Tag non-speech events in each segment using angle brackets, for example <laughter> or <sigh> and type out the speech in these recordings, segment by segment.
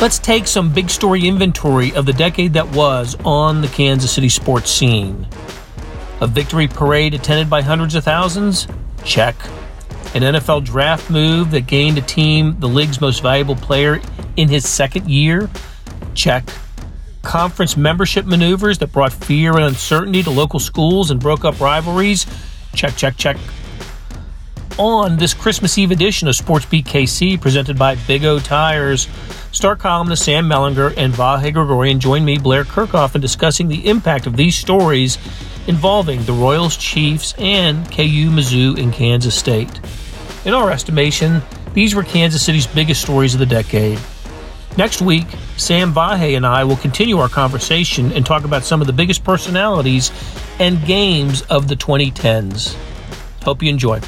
Let's take some big story inventory of the decade that was on the Kansas City sports scene. A victory parade attended by hundreds of thousands? Check. An NFL draft move that gained a team the league's most valuable player in his second year? Check. Conference membership maneuvers that brought fear and uncertainty to local schools and broke up rivalries? Check, check, check. On this Christmas Eve edition of Sports Beat KC, presented by Big O Tires, star columnist Sam Mellinger and Vahe Gregorian join me, Blair Kerkhoff, in discussing the impact of these stories involving the Royals, Chiefs, and KU Mizzou in Kansas State. In our estimation, these were Kansas City's biggest stories of the decade. Next week, Sam Vahe and I will continue our conversation and talk about some of the biggest personalities and games of the 2010s. Hope you enjoy.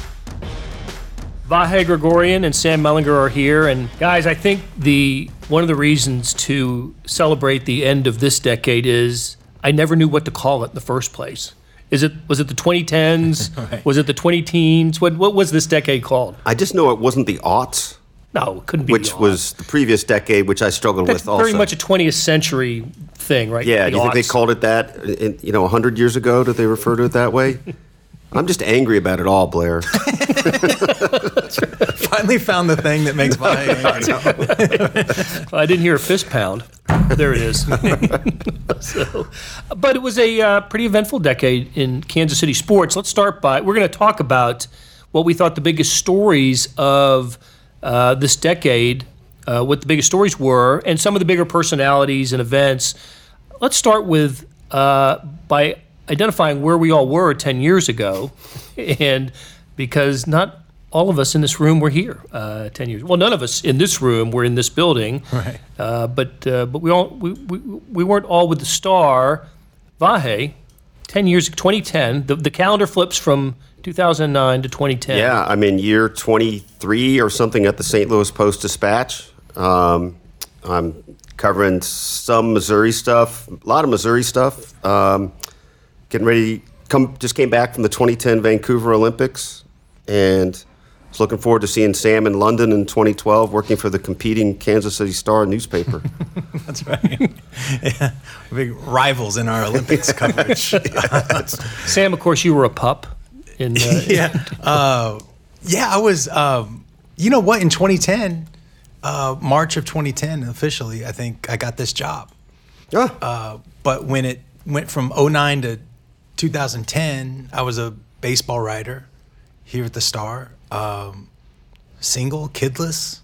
Vahe Gregorian and Sam Mellinger are here, and guys, I think the one of the reasons to celebrate the end of this decade is I never knew what to call it in the first place. Is it was it the 2010s? <laughs> right. Was it the 20 teens? What what was this decade called? I just know it wasn't the aughts. No, it couldn't be. Which was the previous decade, which I struggled That's with. Also, very much a 20th century thing, right? Yeah, do you think they called it that? In, you know, hundred years ago, did they refer to it that way? <laughs> I'm just angry about it all, Blair. <laughs> <laughs> Finally found the thing that makes <laughs> my angry. well, I didn't hear a fist pound. There it is. so, but it was a uh, pretty eventful decade in Kansas City sports. Let's start by we're going to talk about what we thought the biggest stories of uh, this decade, uh, what the biggest stories were, and some of the bigger personalities and events. Let's start with uh, by identifying where we all were 10 years ago, and because not all of us in this room were here uh, 10 years. Well, none of us in this room were in this building. <laughs> Right. Uh, but uh, but we all we, we, we weren't all with the star. Vahe, 10 years 2010. The, the calendar flips from 2009 to 2010. Yeah, I'm in year 23 or something at the St. Louis Post Dispatch. Um, I'm covering some Missouri stuff, a lot of Missouri stuff. Um, getting ready. Come, just came back from the 2010 Vancouver Olympics, and was looking forward to seeing Sam in London in 2012, working for the competing Kansas City Star newspaper. <laughs> That's right. <laughs> yeah, big rivals in our Olympics <laughs> coverage. Sam, of course, you were a pup. In uh, yeah, uh, yeah, I was. Um, you know what? In 2010, uh, March of 2010, officially, I think I got this job. Yeah. Uh, but when it went from 09 to 2010, I was a baseball writer here at the Star. Um, single, kidless.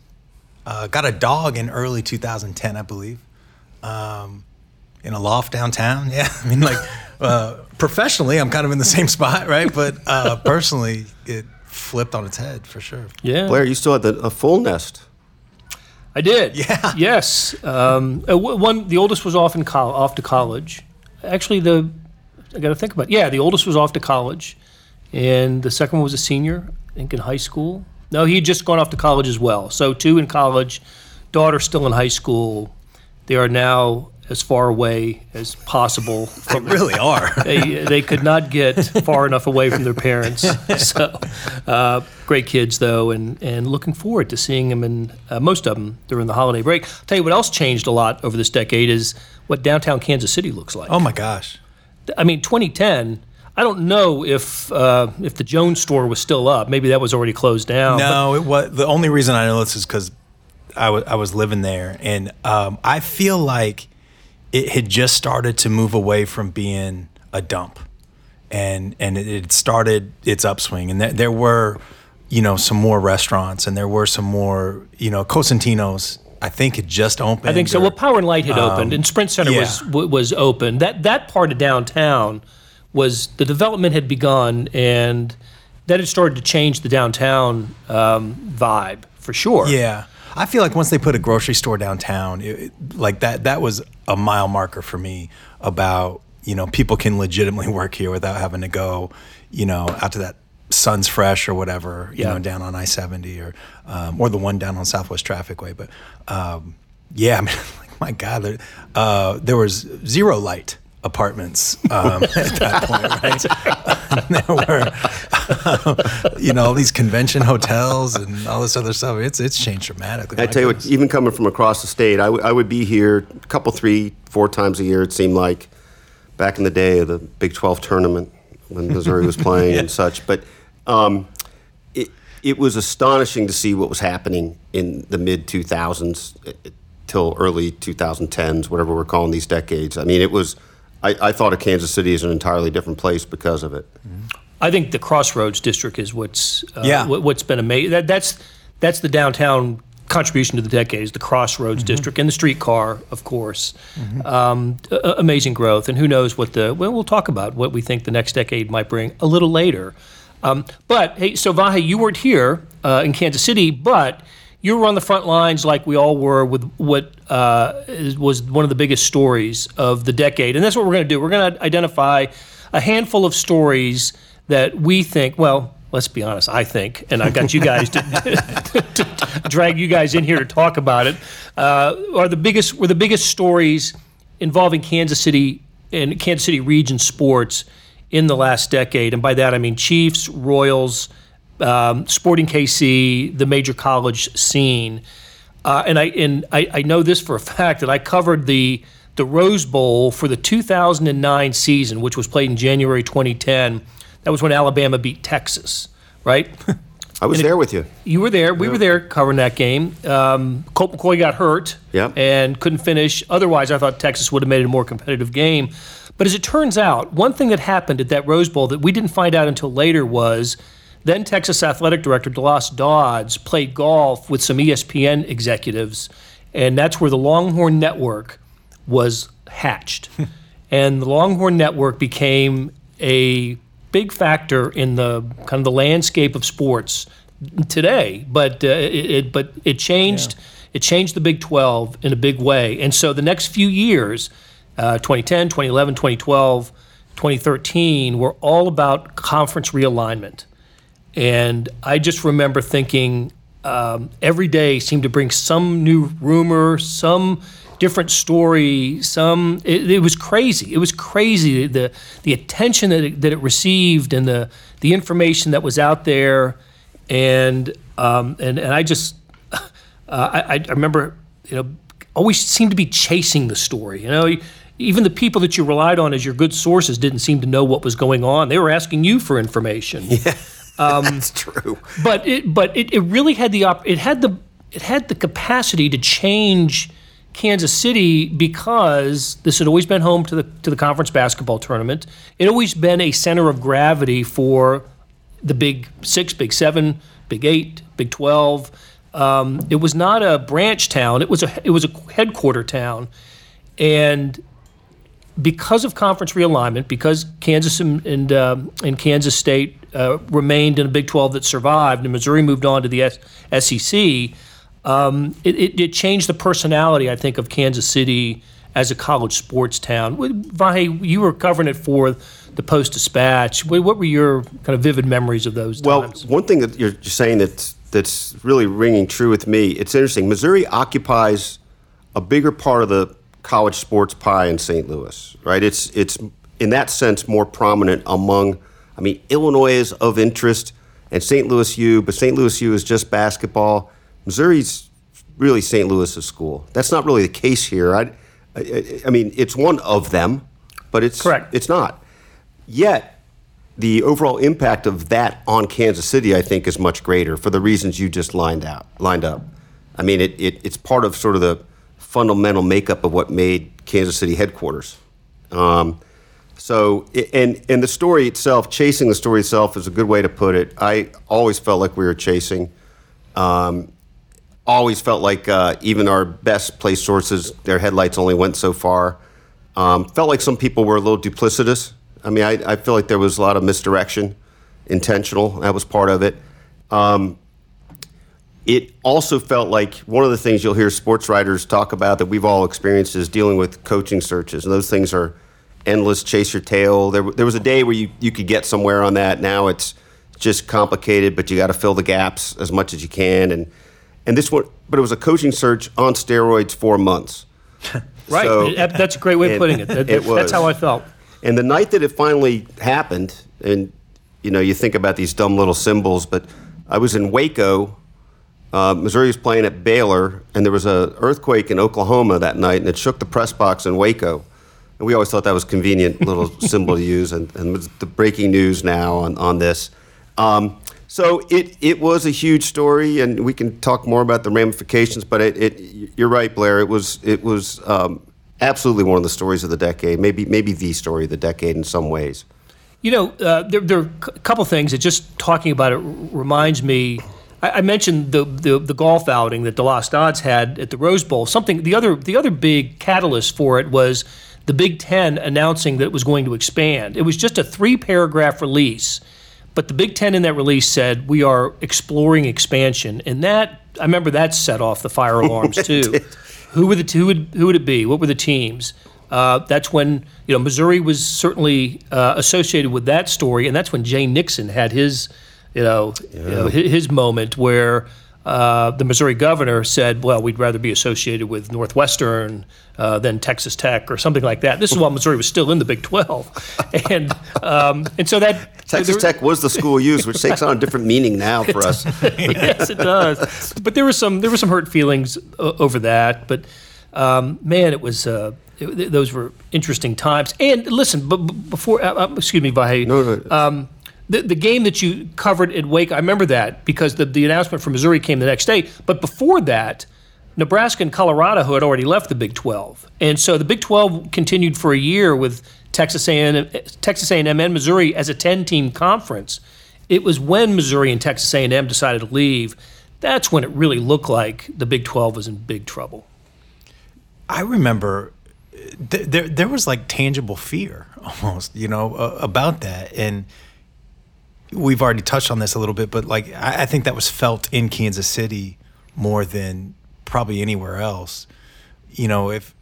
Uh, got a dog in early 2010, I believe. Um, in a loft downtown. <laughs> Yeah, I mean, like uh, professionally, I'm kind of in the same spot, right? But uh, personally, it flipped on its head for sure. Yeah, Blair, you still had the, a full nest. I did. Yeah. Yes. Um, uh, one, the oldest was off in col- off to college. Actually, the I got to think about. It. Yeah, the oldest was off to college, and the second one was a senior, I think, in high school. No, he'd just gone off to college as well. So two in college, daughter still in high school. They are now as far away as possible. <laughs> From, they really are. <laughs> they, they could not get far enough away from their parents. <laughs> So, uh, great kids though, and and looking forward to seeing them and uh, most of them during the holiday break. I'll tell you what else changed a lot over this decade is what downtown Kansas City looks like. Oh my gosh! I mean, 2010. I don't know if uh, if the Jones store was still up. Maybe that was already closed down. No, it was. The only reason I know this is because I, w- I was living there, and um, I feel like it had just started to move away from being a dump, and and it, it started its upswing, and th- there were, you know, some more restaurants, and there were some more, you know, Cosentino's I think it just opened. I think so. Or, well, Power and Light had um, opened, and Sprint Center yeah. was was open. That that part of downtown was the development had begun, and that had started to change the downtown um, vibe for sure. Yeah, I feel like once they put a grocery store downtown, it, like that that was a mile marker for me about you know people can legitimately <laughs> work here without having to go, you know, out to that Sun's Fresh or whatever, you yeah. know, down on I seventy or um, or the one down on Southwest Trafficway. But um, yeah, <laughs> I mean, like my God, there, uh, there was zero light apartments um, <laughs> at that point, right? <laughs> there were you know, all these convention hotels and all this other stuff. It's it's changed dramatically. I tell you what, even coming from across the state, I, w- I would be here a couple, three, four times a year. It seemed like back in the day of the Big 12 tournament when Missouri was playing and such. But um, it it was astonishing to see what was happening in the mid 2000s uh, till early 2010s, whatever we're calling these decades. I mean, it was. I, I thought of Kansas City as an entirely different place because of it. I think the Crossroads district is what's uh, Yeah. what, what's been amazing. That, that's that's the downtown contribution to the decades. The Crossroads district and the streetcar, of course, um, a- a- amazing growth. And who knows what the well, we'll talk about what we think the next decade might bring a little later. Um, but hey, so Vahe, you weren't here uh, in Kansas City, but you were on the front lines like we all were with what uh, was one of the biggest stories of the decade. And that's what we're going to do. We're going to identify a handful of stories that we think, well, let's be honest, I think, and I got you guys <laughs> to, to drag you guys in here to talk about it, uh, are the biggest were the biggest stories involving Kansas City and Kansas City region sports in the last decade. And by that I mean Chiefs, Royals, um, Sporting KC, the major college scene. Uh, and I and I, I know this for a <laughs> fact that I covered the the Rose Bowl for the 2009 season, which was played in January 2010. That was when Alabama beat Texas, right? <laughs> I was there with you. You were there. We were there covering that game. Um, Colt McCoy got hurt Yep. and couldn't finish. Otherwise, I thought Texas would have made it a more competitive game. But as it turns out, one thing that happened at that Rose Bowl that we didn't find out until later was then Texas athletic director DeLoss Dodds played golf with some ESPN executives, and that's where the Longhorn Network was hatched. <laughs> and the Longhorn Network became a big factor in the kind of the landscape of sports today. But uh, it, it but it changed it changed the Big 12 in a big way. And so the next few years, uh, 2010, 2011, 2012, 2013, were all about conference realignment. And I just remember thinking um, every day seemed to bring some new rumor, some different story, some. It, it was crazy. It was crazy the the attention that it, that it received and the the information that was out there, and um, and and I just <laughs> uh, I, I remember you know always seemed to be chasing the story. You know. Even the people that you relied on as your good sources didn't seem to know what was going on. They were asking you for information <laughs> Yeah, That's true. but it but it, it really had the op- it had the it had the capacity to change Kansas City because this had always been home to the to the conference basketball tournament. It always been a center of gravity for the Big Six, Big Seven, Big Eight, Big Twelve. Um, it was not a branch town. It was a it was a headquarter town, and because of conference realignment, because Kansas and and, um and Kansas State uh, remained in a Big 12 that survived, and Missouri moved on to the S- SEC, um, it, it, it changed the personality, I think, of Kansas City as a college sports town. Vahe, you were covering it for the Post Dispatch. What, were your kind of vivid memories of those Well, times? one thing that you're you're saying that's that's really ringing true with me. It's interesting. Missouri occupies a bigger part of the college sports pie in St. Louis, right? It's it's in that sense more prominent among. I mean, Illinois is of interest, and St. Louis U, but St. Louis U is just basketball. Missouri's really St. Louis's school. That's not really the case here. I, I, I mean, it's one of them, but it's Correct. It's not. Yet, the overall impact of that on Kansas City, I think, is much greater for the reasons you just lined out, lined up. I mean, it, it, it's part of sort of the fundamental makeup of what made Kansas City headquarters. Um, so, and and the story itself, chasing the story itself, is a good way to put it. I always felt like we were chasing. Um, always felt like uh, even our best place sources, their headlights only went so far. Um, felt like some people were a little duplicitous. I mean, I, I feel like there was a lot of misdirection, intentional. That was part of it. Um, it also felt like one of the things you'll hear sports writers talk about that we've all experienced is dealing with coaching searches. And those things are endless, chase your tail. There, there was a day where you, you could get somewhere on that. Now it's just complicated, but you got to fill the gaps as much as you can. And, and this one, but it was a coaching search on steroids for months. <laughs> right. so- that's a great way of putting it. That- <laughs> it That's how I felt. And the night that it finally happened, and you know, you think about these dumb little symbols, but I was in Waco. Uh, Missouri was playing at Baylor, and there was an earthquake in Oklahoma that night, and it shook the press box in Waco. And we always thought that was a convenient little <laughs> symbol to use, and, and the breaking news now on, on this. Um, so it, it was a huge story, and we can talk more about the ramifications. But it, it you're right, Blair. It was it was um, absolutely one of the stories of the decade, maybe maybe the story of the decade in some ways. You know, uh, there, there, are a couple things that just talking about it reminds me. I, I mentioned the, the, the golf outing that the DeLoss Dodds had at the Rose Bowl. Something the other the other big catalyst for it was the Big Ten announcing that it was going to expand. It was just a three paragraph release but the Big Ten in that release said we are exploring expansion, and that I remember that set off the fire <laughs> alarms too. who were the who would who would it be? What were the teams? Uh, that's when you know Missouri was certainly uh, associated with that story, and that's when Jay Nixon had his you know, yeah. you know his, moment where uh, the Missouri governor said, "Well, we'd rather be associated with Northwestern uh, than Texas Tech or something like that." This is while Missouri was still in the Big 12, <laughs> and um, and so that Texas there, Tech was the school used, which takes on a different meaning now for us. <laughs> yes, it does. But there was some there were some hurt feelings uh, over that. But um, man, it was. Uh, it, those were interesting times. And listen, but before, uh, excuse me, Vahe. No, no. Um, the, the game that you covered at Wake, I remember that because the, the announcement from Missouri came the next day. But before that, Nebraska and Colorado who had already left the Big 12. And so the Big 12 continued for a year with Texas A&M, Texas A&M and Missouri as a 10-team conference. It was when Missouri and Texas A&M decided to leave. That's when it really looked like the Big 12 was in big trouble. I remember th- there there was like tangible fear <laughs> almost, you know, uh, about that and – we've already touched on this a little bit, but like I, I, think that was felt in Kansas City more than probably anywhere else. You know, if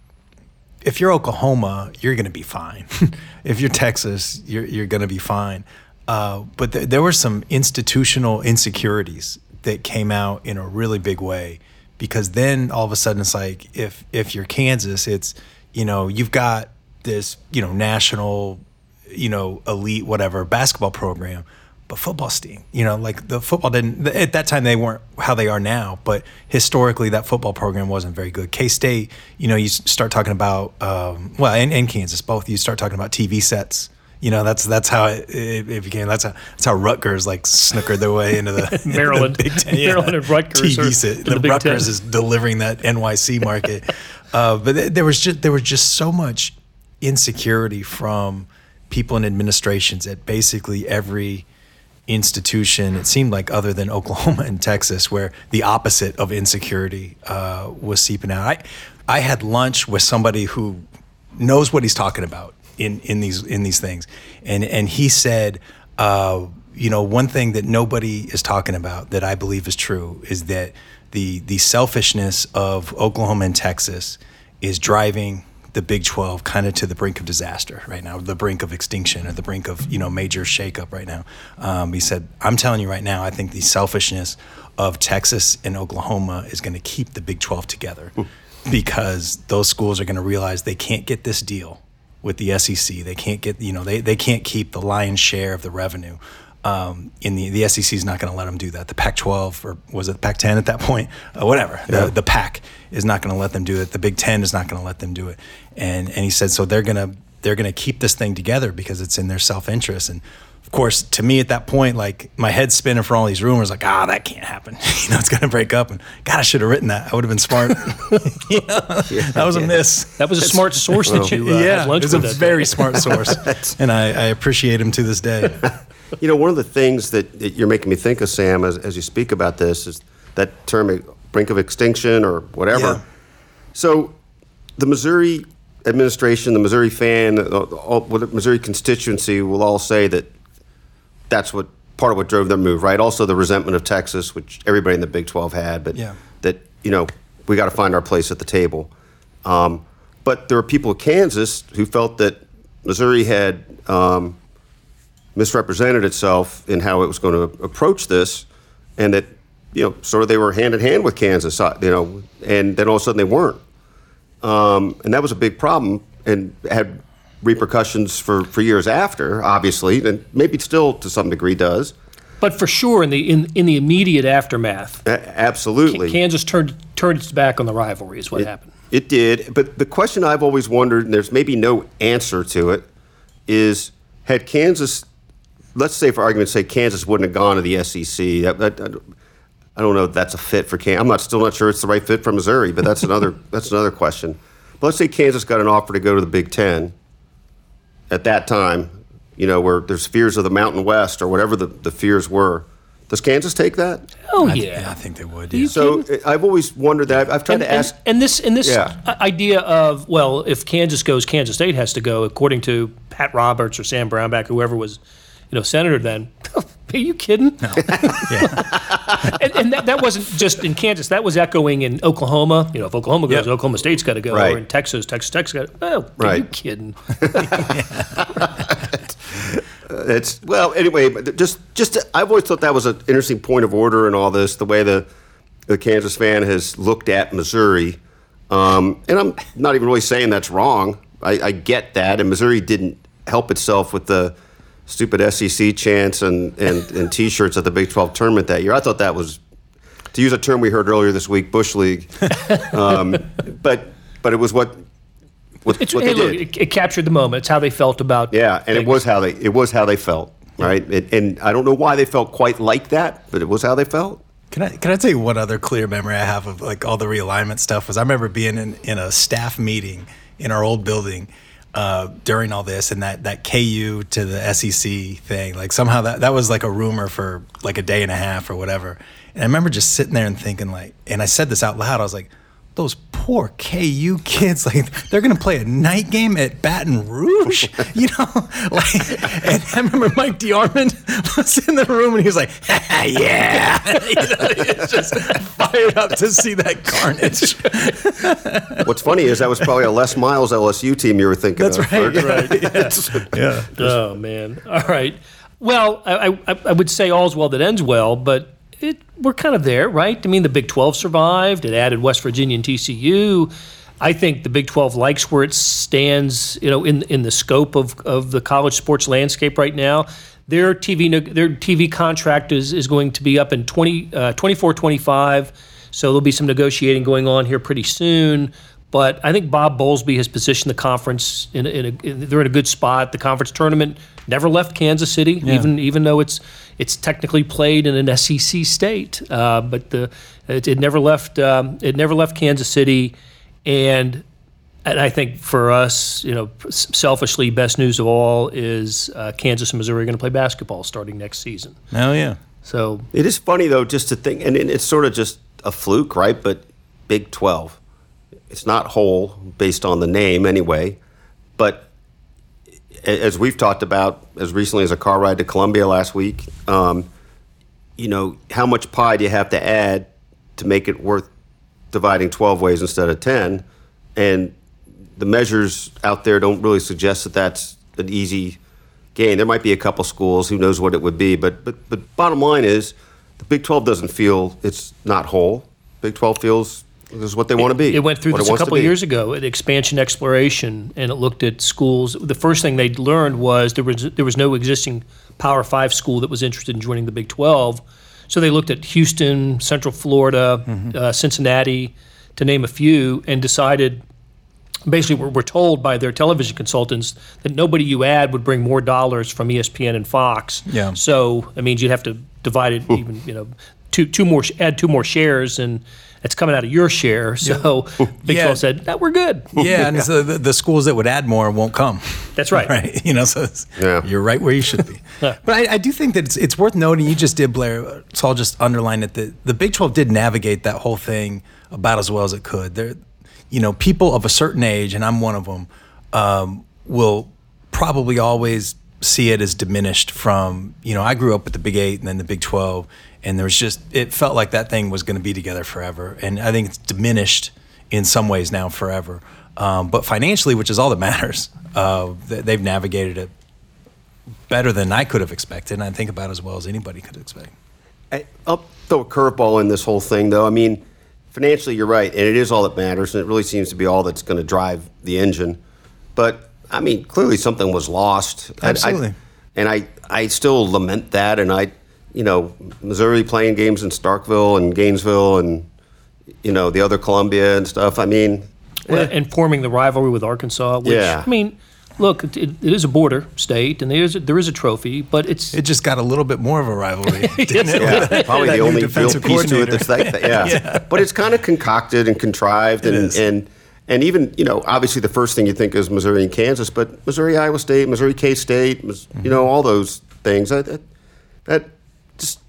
if you're Oklahoma, you're going to be fine. <laughs> if you're Texas, you're you're going to be fine. Uh, but th- there were some institutional insecurities that came out in a really big way because then all of a sudden it's like if if you're Kansas, it's you know you've got this you know national you know elite whatever basketball program but football sting. You know, like the football didn't at that time they weren't how they are now, but historically that football program wasn't very good. K State, you know, you start talking about um, well, and, and Kansas both. You start talking about TV sets. You know, that's that's how it, it, it became. That's how that's how Rutgers like snookered their way into the Maryland, <laughs> into the Big Ten, yeah. <laughs> Maryland and Rutgers. TV set. The, the Rutgers Ten. is delivering that NYC market, <laughs> uh, but there was just there was just so much insecurity from people in administrations at basically every institution, it seemed like, other than Oklahoma and Texas, where the opposite of insecurity uh, was seeping out. I, I had lunch with somebody who knows what he's talking about in, in these in these things, and and he said, uh, you know, one thing that nobody is talking about that I believe is true is that the the selfishness of Oklahoma and Texas is driving the Big 12 kind of to the brink of disaster right now, the brink of extinction or the brink of, you know, major shakeup right now. Um, he said, I'm telling you right now, I think the selfishness of Texas and Oklahoma is going to keep the Big 12 together because those schools are going to realize they can't get this deal with the SEC. They can't get, you know, they, they can't keep the lion's share of the revenue um, in the the SEC is not going to let them do that. The Pac-12 or was it the Pac-10 at that point? Uh, whatever. Yeah. The the Pac is not going to let them do it. The Big Ten is not going to let them do it. And and he said so they're gonna they're gonna keep this thing together because it's in their self interest. And of course, to me at that point, like my head's spinning for all these rumors, like ah, that can't happen. <laughs> you know, it's gonna break up. And God, I should have written that. I would have been smart. <laughs> you know, yeah, that was a miss. That was a smart source that <laughs> you uh, yeah, it was a very smart source, and I, I appreciate him to this day. You know, one of the things that, that you're making me think of, Sam, as, as you speak about this, is that term brink of extinction or whatever. Yeah. So the Missouri administration, the Missouri fan, all, the Missouri constituency will all say that that's what part of what drove their move, right? Also the resentment of Texas, which everybody in the Big 12 had, but yeah. that, you know, we got to find our place at the table. Um, but there were people in Kansas who felt that Missouri had um, misrepresented itself in how it was going to approach this, and that you know sort of they were hand in hand with Kansas, uh, you know, and then all of a sudden they weren't, um, and that was a big problem and had repercussions for, for years after, obviously, and maybe still to some degree does. But for sure, in the in, in the immediate aftermath, A- absolutely. Kansas turned turned its back on the rivalry. Is what happened. It did, but the question I've always wondered, and there's maybe no answer to it, is had Kansas, let's say for argument's sake, Kansas wouldn't have gone to the SEC. That, that, I don't- I don't know if that's a fit for Kansas. I'm not still not sure it's the right fit for Missouri, but that's another <laughs> that's another question. But let's say Kansas got an offer to go to the Big Ten. At that time, you know, where there's fears of the Mountain West or whatever the, the fears were. Does Kansas take that? Oh I yeah. th- I think they would. Yeah. So I've always wondered that. I've, I've tried and, to ask. and, and this and this Yeah. idea of well, if Kansas goes, Kansas State has to go, according to Pat Roberts or Sam Brownback, whoever was, you know, senator then. <laughs> Are you kidding? yeah. <laughs> and and that, that wasn't just in Kansas. That was echoing in Oklahoma. You know, if Oklahoma goes, Yep. Oklahoma State's got to go. Right. Or in Texas, Texas Tech's got. to Oh, are you Right. kidding? <laughs> It's well, anyway, just just I've always thought that was an interesting point of order in all this, the way the the Kansas fan has looked at Missouri, um, and I'm not even really saying that's wrong. I, I get that, and Missouri didn't help itself with the stupid SEC chants and, and, and T-shirts at the Big 12 tournament that year. I thought that was, to use a term we heard earlier this week, bush league. <laughs> Um, but but it was what what, It's, what hey, they look, did. it, it captured the moment. It's how they felt about. Yeah, and it was how they it was how they felt, right? And, and I don't know why they felt quite like that, but it was how they felt. Can I can I tell you one other clear memory I have of like all the realignment stuff was I remember being in, in a staff meeting in our old building uh, during all this and that that KU to the SEC thing like somehow that that was like a rumor for like a day and a half or whatever. And I remember just sitting there and thinking like and I said this out loud I was like those poor KU kids <laughs> like they're gonna play a night game at Baton Rouge <laughs> you know <laughs> like and I remember Mike DeArmond was in the room and he was like yeah you know, he was just fired up to see that carnage What's funny is that was probably a Les Miles LSU team you were thinking that's of. right right yeah Oh man! All right. Well, I, I, I would say all's well that ends well, but it we're kind of there, right? I mean, the Big Twelve survived. It added West Virginia and TCU. I think the Big Twelve likes where it stands, you know, in in the scope of, of the college sports landscape right now. Their TV their TV contract is, is going to be up in 20, uh, 24, 25. So there'll be some negotiating going on here pretty soon. But I think Bob Bowlesby has positioned the conference in, in a in- they're in a good spot. The conference tournament never left Kansas City, even even though it's it's technically played in an SEC state. Uh, but the it, it never left um, it never left Kansas City, and and I think for us, you know, selfishly, best news of all is uh, Kansas and Missouri are going to play basketball starting next season. oh yeah So It is funny though, just to think, and it's sort of just a fluke, right? But Big Twelve, it's not whole based on the name anyway. But a- as we've talked about as recently as a car ride to Columbia last week, um, you know, how much pie do you have to add to make it worth dividing 12 ways instead of 10? And the measures out there don't really suggest that that's an easy gain. There might be a couple schools, who knows what it would be, but but but bottom line is the Big 12 doesn't feel it's not whole. Big 12 feels this is what they want to be. It went through this a couple of years ago at expansion exploration, and it looked at schools. The first thing they learned was there was there was no existing Power Five school that was interested in joining the Big Twelve, so they looked at Houston, Central Florida, Mm-hmm. uh, Cincinnati, to name a few, and decided. Basically, we're, we're told by their television consultants that nobody you add would bring more dollars from ESPN and Fox. Yeah. So that means you'd have to divide it even, you know, two two more add two more shares, and it's coming out of your share. So Big Yeah. 12 said, no, we're good. yeah and so the, the schools that would add more won't come That's right. <laughs> right you know so it's, Yeah. you're right where you should be <laughs> but I, I do think that it's, it's worth noting you just did blair so i'll just underline it that the big 12 did navigate that whole thing about as well as it could there you know people of a certain age and i'm one of them um, will probably always see it as diminished from you know i grew up with the big eight and then the big 12 and there was just it felt like that thing was going to be together forever and i think it's diminished in some ways now forever um, but financially which is all that matters <laughs> uh, they- they've navigated it better than i could have expected and i think about as well as anybody could expect I- I'll throw a curveball in this whole thing, though. I mean, financially, you're right, and it is all that matters, and it really seems to be all that's going to drive the engine. But I mean, clearly something was lost. I- I- Absolutely. and I, I still lament that. And I, you know, Missouri playing games in Starkville and Gainesville and, you know, the other Columbia and stuff. I mean, Well, eh. and forming the rivalry with Arkansas. Which, Yeah. I mean, look, it, it is a border state, and there is a, there is a trophy, but it's It just got a little bit more of a rivalry, <laughs> didn't it? yeah, probably That the only real defensive piece to it that's like that. Yeah. <laughs> But it's kind of concocted and contrived, and, is. and and even you know, obviously the first thing you think is Missouri and Kansas, but Missouri, Iowa State, Missouri, K State, you know, all those things. That, that that just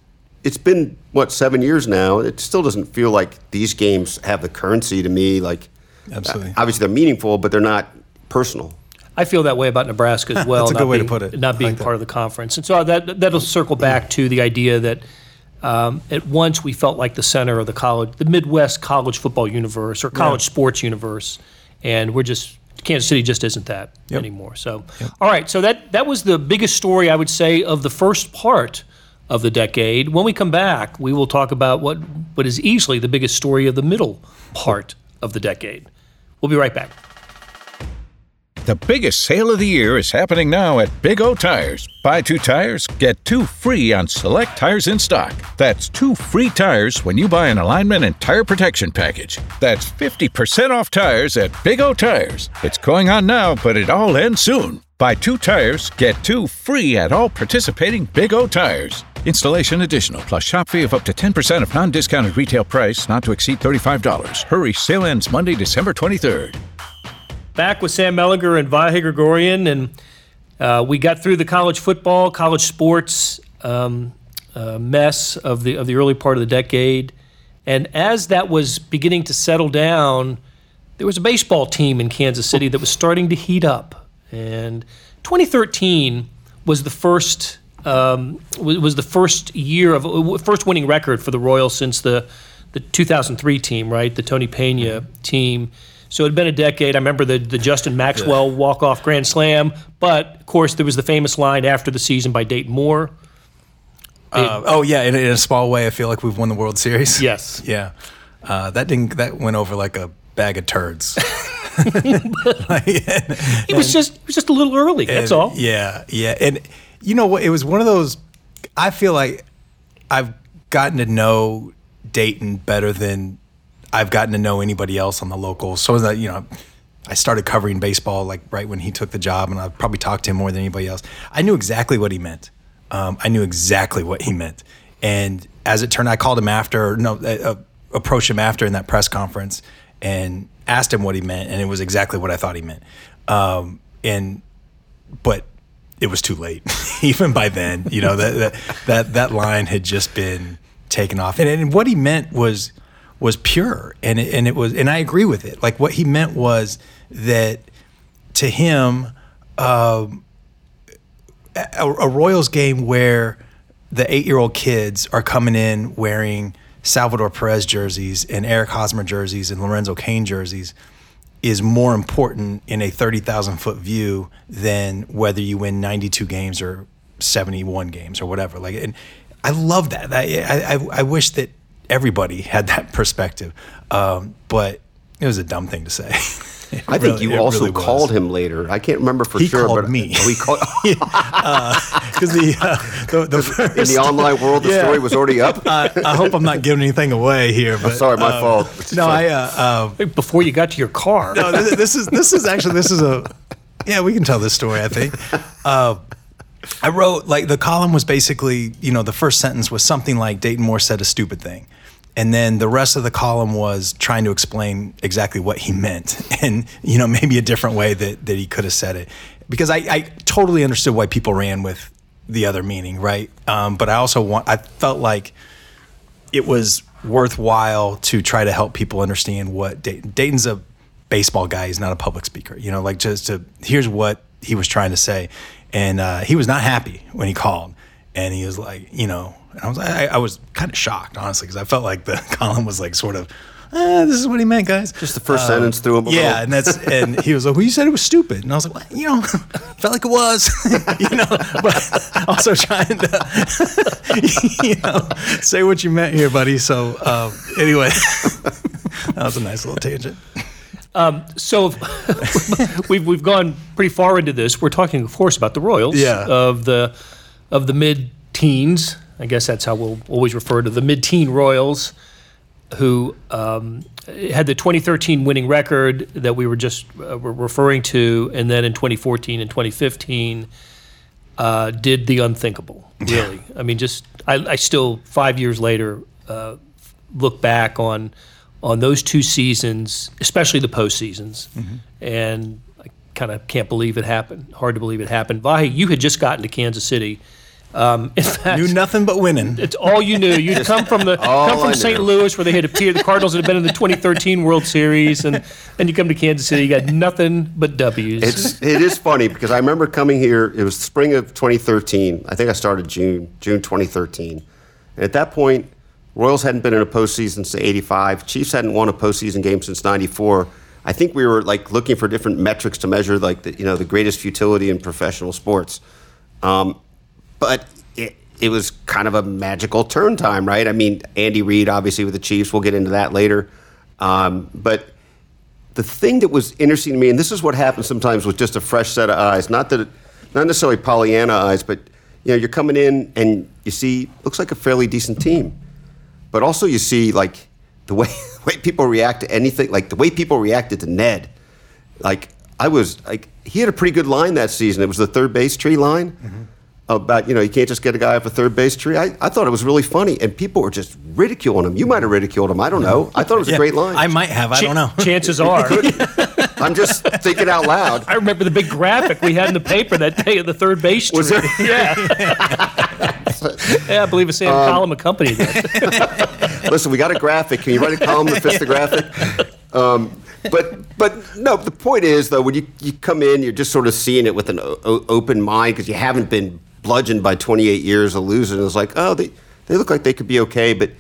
it's been what seven years now. It still doesn't feel like these games have the currency to me. Like, Absolutely. Uh, obviously they're meaningful, but they're not personal. I feel that way about Nebraska as <laughs> well. That's a good way to put it. Not being like that. part of the conference, and so that that'll circle back to the idea that um, at once we felt like the center of the college, the Midwest college football universe or college sports universe, and we're just Kansas City just isn't that Yep. anymore. So, all right, so that that was the biggest story I would say of the first part of the decade. When we come back, we will talk about what what is easily the biggest story of the middle part of the decade. We'll be right back. The biggest sale of the year is happening now at Big O Tires. Buy two tires, get two free on select tires in stock. That's two free tires when you buy an alignment and tire protection package. That's 50% off tires at Big O Tires. It's going on now, but it all ends soon. Buy two tires, get two free at all participating Big O Tires. Installation additional plus shop fee of up to 10% of non discounted retail price, not to exceed $35. Hurry, sale ends Monday, December 23rd. Back with Sam Mellinger and Vahe Gregorian, and uh, we got through the college football, college sports um, uh, mess of the of the early part of the decade. And as that was beginning to settle down, there was a baseball team in Kansas City that was starting to heat up. And 2013 was the first um, was, was the first year of first winning record for the Royals since the the 2003 team, right? The Tony Pena team. So it had been a decade. I remember the, the Justin Maxwell walk off grand slam, but of course there was the famous line after the season by Dayton Moore. Uh, oh yeah, in, in a small way, I feel like we've won the World Series. <laughs> Yes. Yeah, uh, that didn't that went over like a bag of turds. <laughs> <laughs> Like, It was just it was just a little early. That's all. Yeah, yeah, and you know what? It was one of those. I feel like I've gotten to know Dayton better than I've gotten to know anybody else on the local. So that you know, I started covering baseball like right when he took the job, and I probably talked to him more than anybody else. I knew exactly what he meant. Um, I knew exactly what he meant, and as it turned, out, I called him after. No, uh, uh, approached him after in that press conference and asked him what he meant, and it was exactly what I thought he meant. Um, and but it was too late. <laughs> Even by then, you know that that that, that line had just been taken off, and, and what he meant was was pure, and it, and it was, and I agree with it. Like what he meant was that to him, um, a, a Royals game where the eight year old kids are coming in wearing Salvador Perez jerseys and Eric Hosmer jerseys and Lorenzo Cain jerseys is more important in a 30,000 foot view than whether you win 92 games or 71 games or whatever. Like, and I love that. I, I, I wish that everybody had that <laughs> perspective. Um, but it was a dumb thing to say. <laughs> I think you also called him later. I can't remember for He sure, called but me. <laughs> Oh, he called, because the, uh, the the first, in the online world, the Yeah. story was already up. I, I hope I'm not giving anything away here. But Sorry, my uh, fault. No, I. Uh, uh, Before you got to your car. no, this, this is this is actually this is a. Yeah, we can tell this story. I think. Uh, I wrote like the column was basically you know the first sentence was something like Dayton Moore said a stupid thing. And then the rest of the column was trying to explain exactly what he meant, <laughs> and you know maybe a different way that, that he could have said it, because I, I totally understood why people ran with the other meaning, right? Um, but I also want I felt like it was worthwhile to try to help people understand what Dayton, Dayton's a baseball guy. He's not a public speaker. You know, like just to here's what he was trying to say, and uh, he was not happy when he called, and he was like, you know, and I was I, I was kind of shocked honestly because I felt like the <laughs> column was like sort of. Uh, this is what he meant, guys. Just the first sentence threw him a Yeah, and that's and he was like, "Well, you said it was stupid," and I was like, well, "You know, <laughs> felt like it was, <laughs> you know." But also trying to, you know, say what you meant here, buddy. So um, anyway, that was a nice little tangent. So we've we've gone pretty far into this. We're talking, of course, about the Royals Yeah. of the of the mid teens. I guess that's how we'll always refer to the mid teen Royals, who um, had the 2013 winning record that we were just uh, were referring to, and then in 2014 and 2015 uh, did the unthinkable. <laughs> Really, I mean, just I, I still five years later uh, look back on on those two seasons, especially the postseasons, and I kind of can't believe it happened. Hard to believe it happened. Vahe, you had just gotten to Kansas City. Um, in fact, Knew nothing but winning. it's all you knew. You'd come from the come from St. Louis, where they had appeared. The Cardinals had been in the <laughs> 2013 World Series, and then you come to Kansas City. You got nothing but W's. It's it is funny because I remember coming here. It was spring of 2013. I think I started June June 2013, and at that point, Royals hadn't been in a postseason since '85. Chiefs hadn't won a postseason game since '94. I think we were like looking for different metrics to measure like the you know the greatest futility in professional sports. Um, but it, it was kind of a magical turn time, right? I mean, Andy Reid, obviously, with the Chiefs, we'll get into that later. Um, but the thing that was interesting to me, and this is what happens sometimes with just a fresh set of eyes, not that, not necessarily Pollyanna eyes, but you know, you're coming in and you see looks like a fairly decent team, but also you see like the way <laughs> way people react to anything, like the way people reacted to Ned. Like I was like, he had a pretty good line that season. It was the third base tree line about you know you can't just get a guy off a third base tree. I, I thought it was really funny, and people were just ridiculing him. You might have ridiculed him. I don't know. I thought it was a great line. I might have. I don't know. <laughs> Chances are. <laughs> I'm just thinking out loud. I remember the big graphic we had in the paper that day of the third base Was tree. there? <laughs> Yeah. yeah, I believe a Sam Um, Column accompanied that. Listen, we got a graphic. Can you write a column to fix the graphic? Um, but but no, the point is though, when you, you come in, you're just sort of seeing it with an o- o- open mind because you haven't been bludgeoned by 28 years of losing. It's like, oh, they they look like they could be okay, but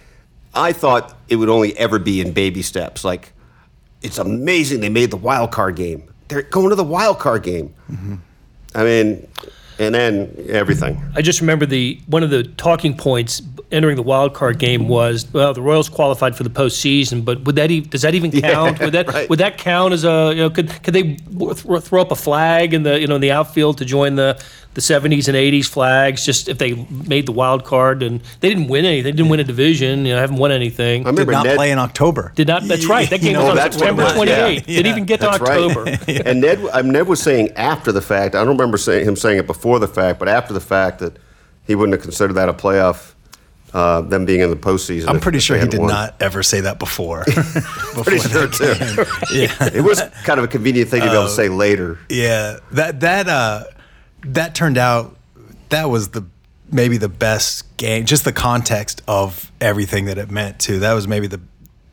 I thought it would only ever be in baby steps. Like, it's amazing they made the wild card game. They're going to the wild card game. Mm-hmm. I mean, and then everything. I just remember the one of the talking points entering the wild card game was well the Royals qualified for the postseason, but would that e- does that even <laughs> count? would that right. would that count as a you know could could they th- throw up a flag in the you know in the outfield to join the the 70s and 80s flags just if they made the wild card and they didn't win anything, they didn't win a division, you know, haven't won anything. I Did remember not Ned, play in October. Did not. That's right. That <laughs> You game know, was on that's September was, 28th. yeah. Didn't even get to That's October. <laughs> Right. and Ned, um, Ned was saying after the fact. I don't remember saying, him saying it before the fact, but after the fact that he wouldn't have considered that a playoff. Uh, them being in the postseason. I'm pretty if sure they he did won. not ever say that before. <laughs> Pretty sure too. <laughs> yeah. It was kind of a convenient thing to be able to say later. Yeah, that that uh, that turned out that was the maybe the best game. Just the context of everything that it meant to. That was maybe the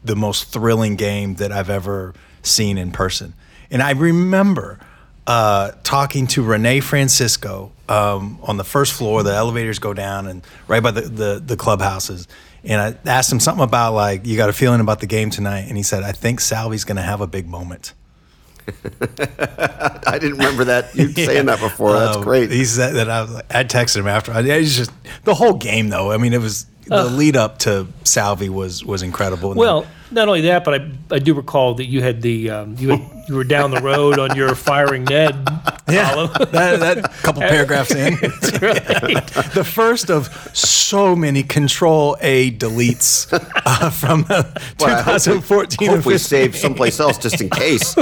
the most thrilling game that I've ever seen in person. And I remember uh, talking to Rene Francisco um, on the first floor. The elevators go down and right by the, the the clubhouses. And I asked him something about like, you got a feeling about the game tonight? And he said, I think Salvy's going to have a big moment. <laughs> I didn't remember that you <laughs> saying that before. That's Um, great. He said that I was like, I texted him after. I, it's just the whole game though. I mean, it was the lead up to Salvy was was incredible. And Well, not only that, but I, I do recall that you had the um, you had, you were down the road on your firing Ned yeah, column. <laughs> that, that couple <laughs> paragraphs in, right. <laughs> the first of so many Control A deletes uh, from uh, Well, I hope we- 2014. Hope we 15. saved someplace else just in case.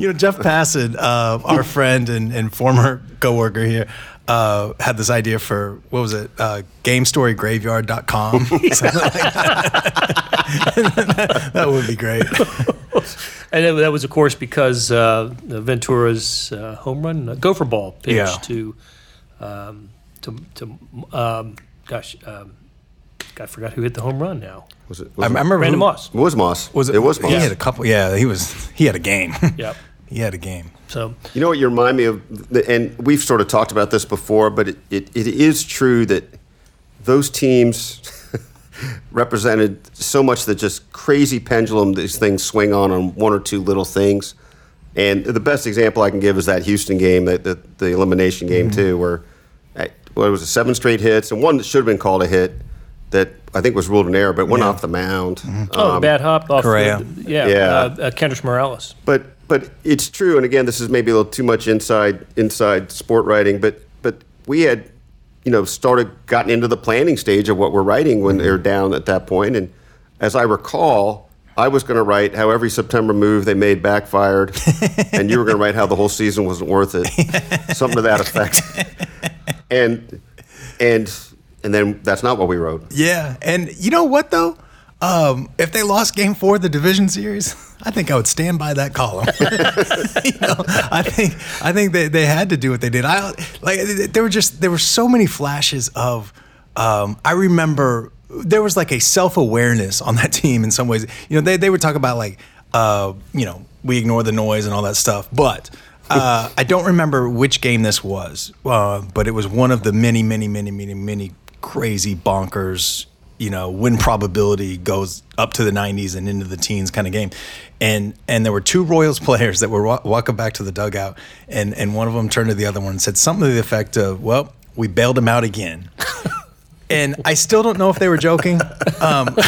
you know, Jeff Passan, uh, our friend and, and former coworker here, uh, had this idea for what was it? Uh, GameStoryGraveyard.com. <laughs> Something like that. <laughs> that would be great. And that, that was, of course, because uh, Ventura's uh, home run, uh, gopher ball pitch Yeah. to, um, to, to um, gosh, um, I forgot who hit the home run now. Was it? I Was it, remember Brandon who- Moss. it was Moss. Was it? It was Moss. He had a couple. Yeah, he was. He had a game. Yep. <laughs> he had a game. So You know what you remind me of, and we've sort of talked about this before, but it, it, it is true that those teams <laughs> represented so much that just crazy pendulum these things swing on on one or two little things. And the best example I can give is that Houston game, that the, the elimination game too, where uh, what was it, seven straight hits and one that should have been called a hit that I think was ruled an error, but went off the mound. oh, Um, bad hop off. Correa. The, yeah, Yeah. Uh, uh, Kendrys Morales. But but it's true. And again, this is maybe a little too much inside inside sport writing, but but we had, you know, started gotten into the planning stage of what we're writing when they're mm-hmm. down at that point. And as I recall, I was going to write how every September move they made backfired, <laughs> and you were going to write how the whole season wasn't worth it, <laughs> something to that effect. And and and then that's not what we wrote. Yeah, and you know what though? Um, if they lost Game Four of the division series, I think I would stand by that column. <laughs> you know, I think I think they, they had to do what they did. I like there were just there were so many flashes of. Um, I remember there was like a self awareness on that <laughs> team in some ways. You know, they they would talk about like uh, you know we ignore the noise and all that stuff, but. Uh, I don't remember which game this was, uh, but it was one of the many, many, many, many, many crazy bonkers you know win probability goes up to the 90s and into the teens kind of game and and there were two royals <laughs> players that were wa- walking back to the dugout and and one of them turned to the other one and said something to the effect of well we bailed him out again <laughs> and I still don't know if they were joking. Um, <laughs>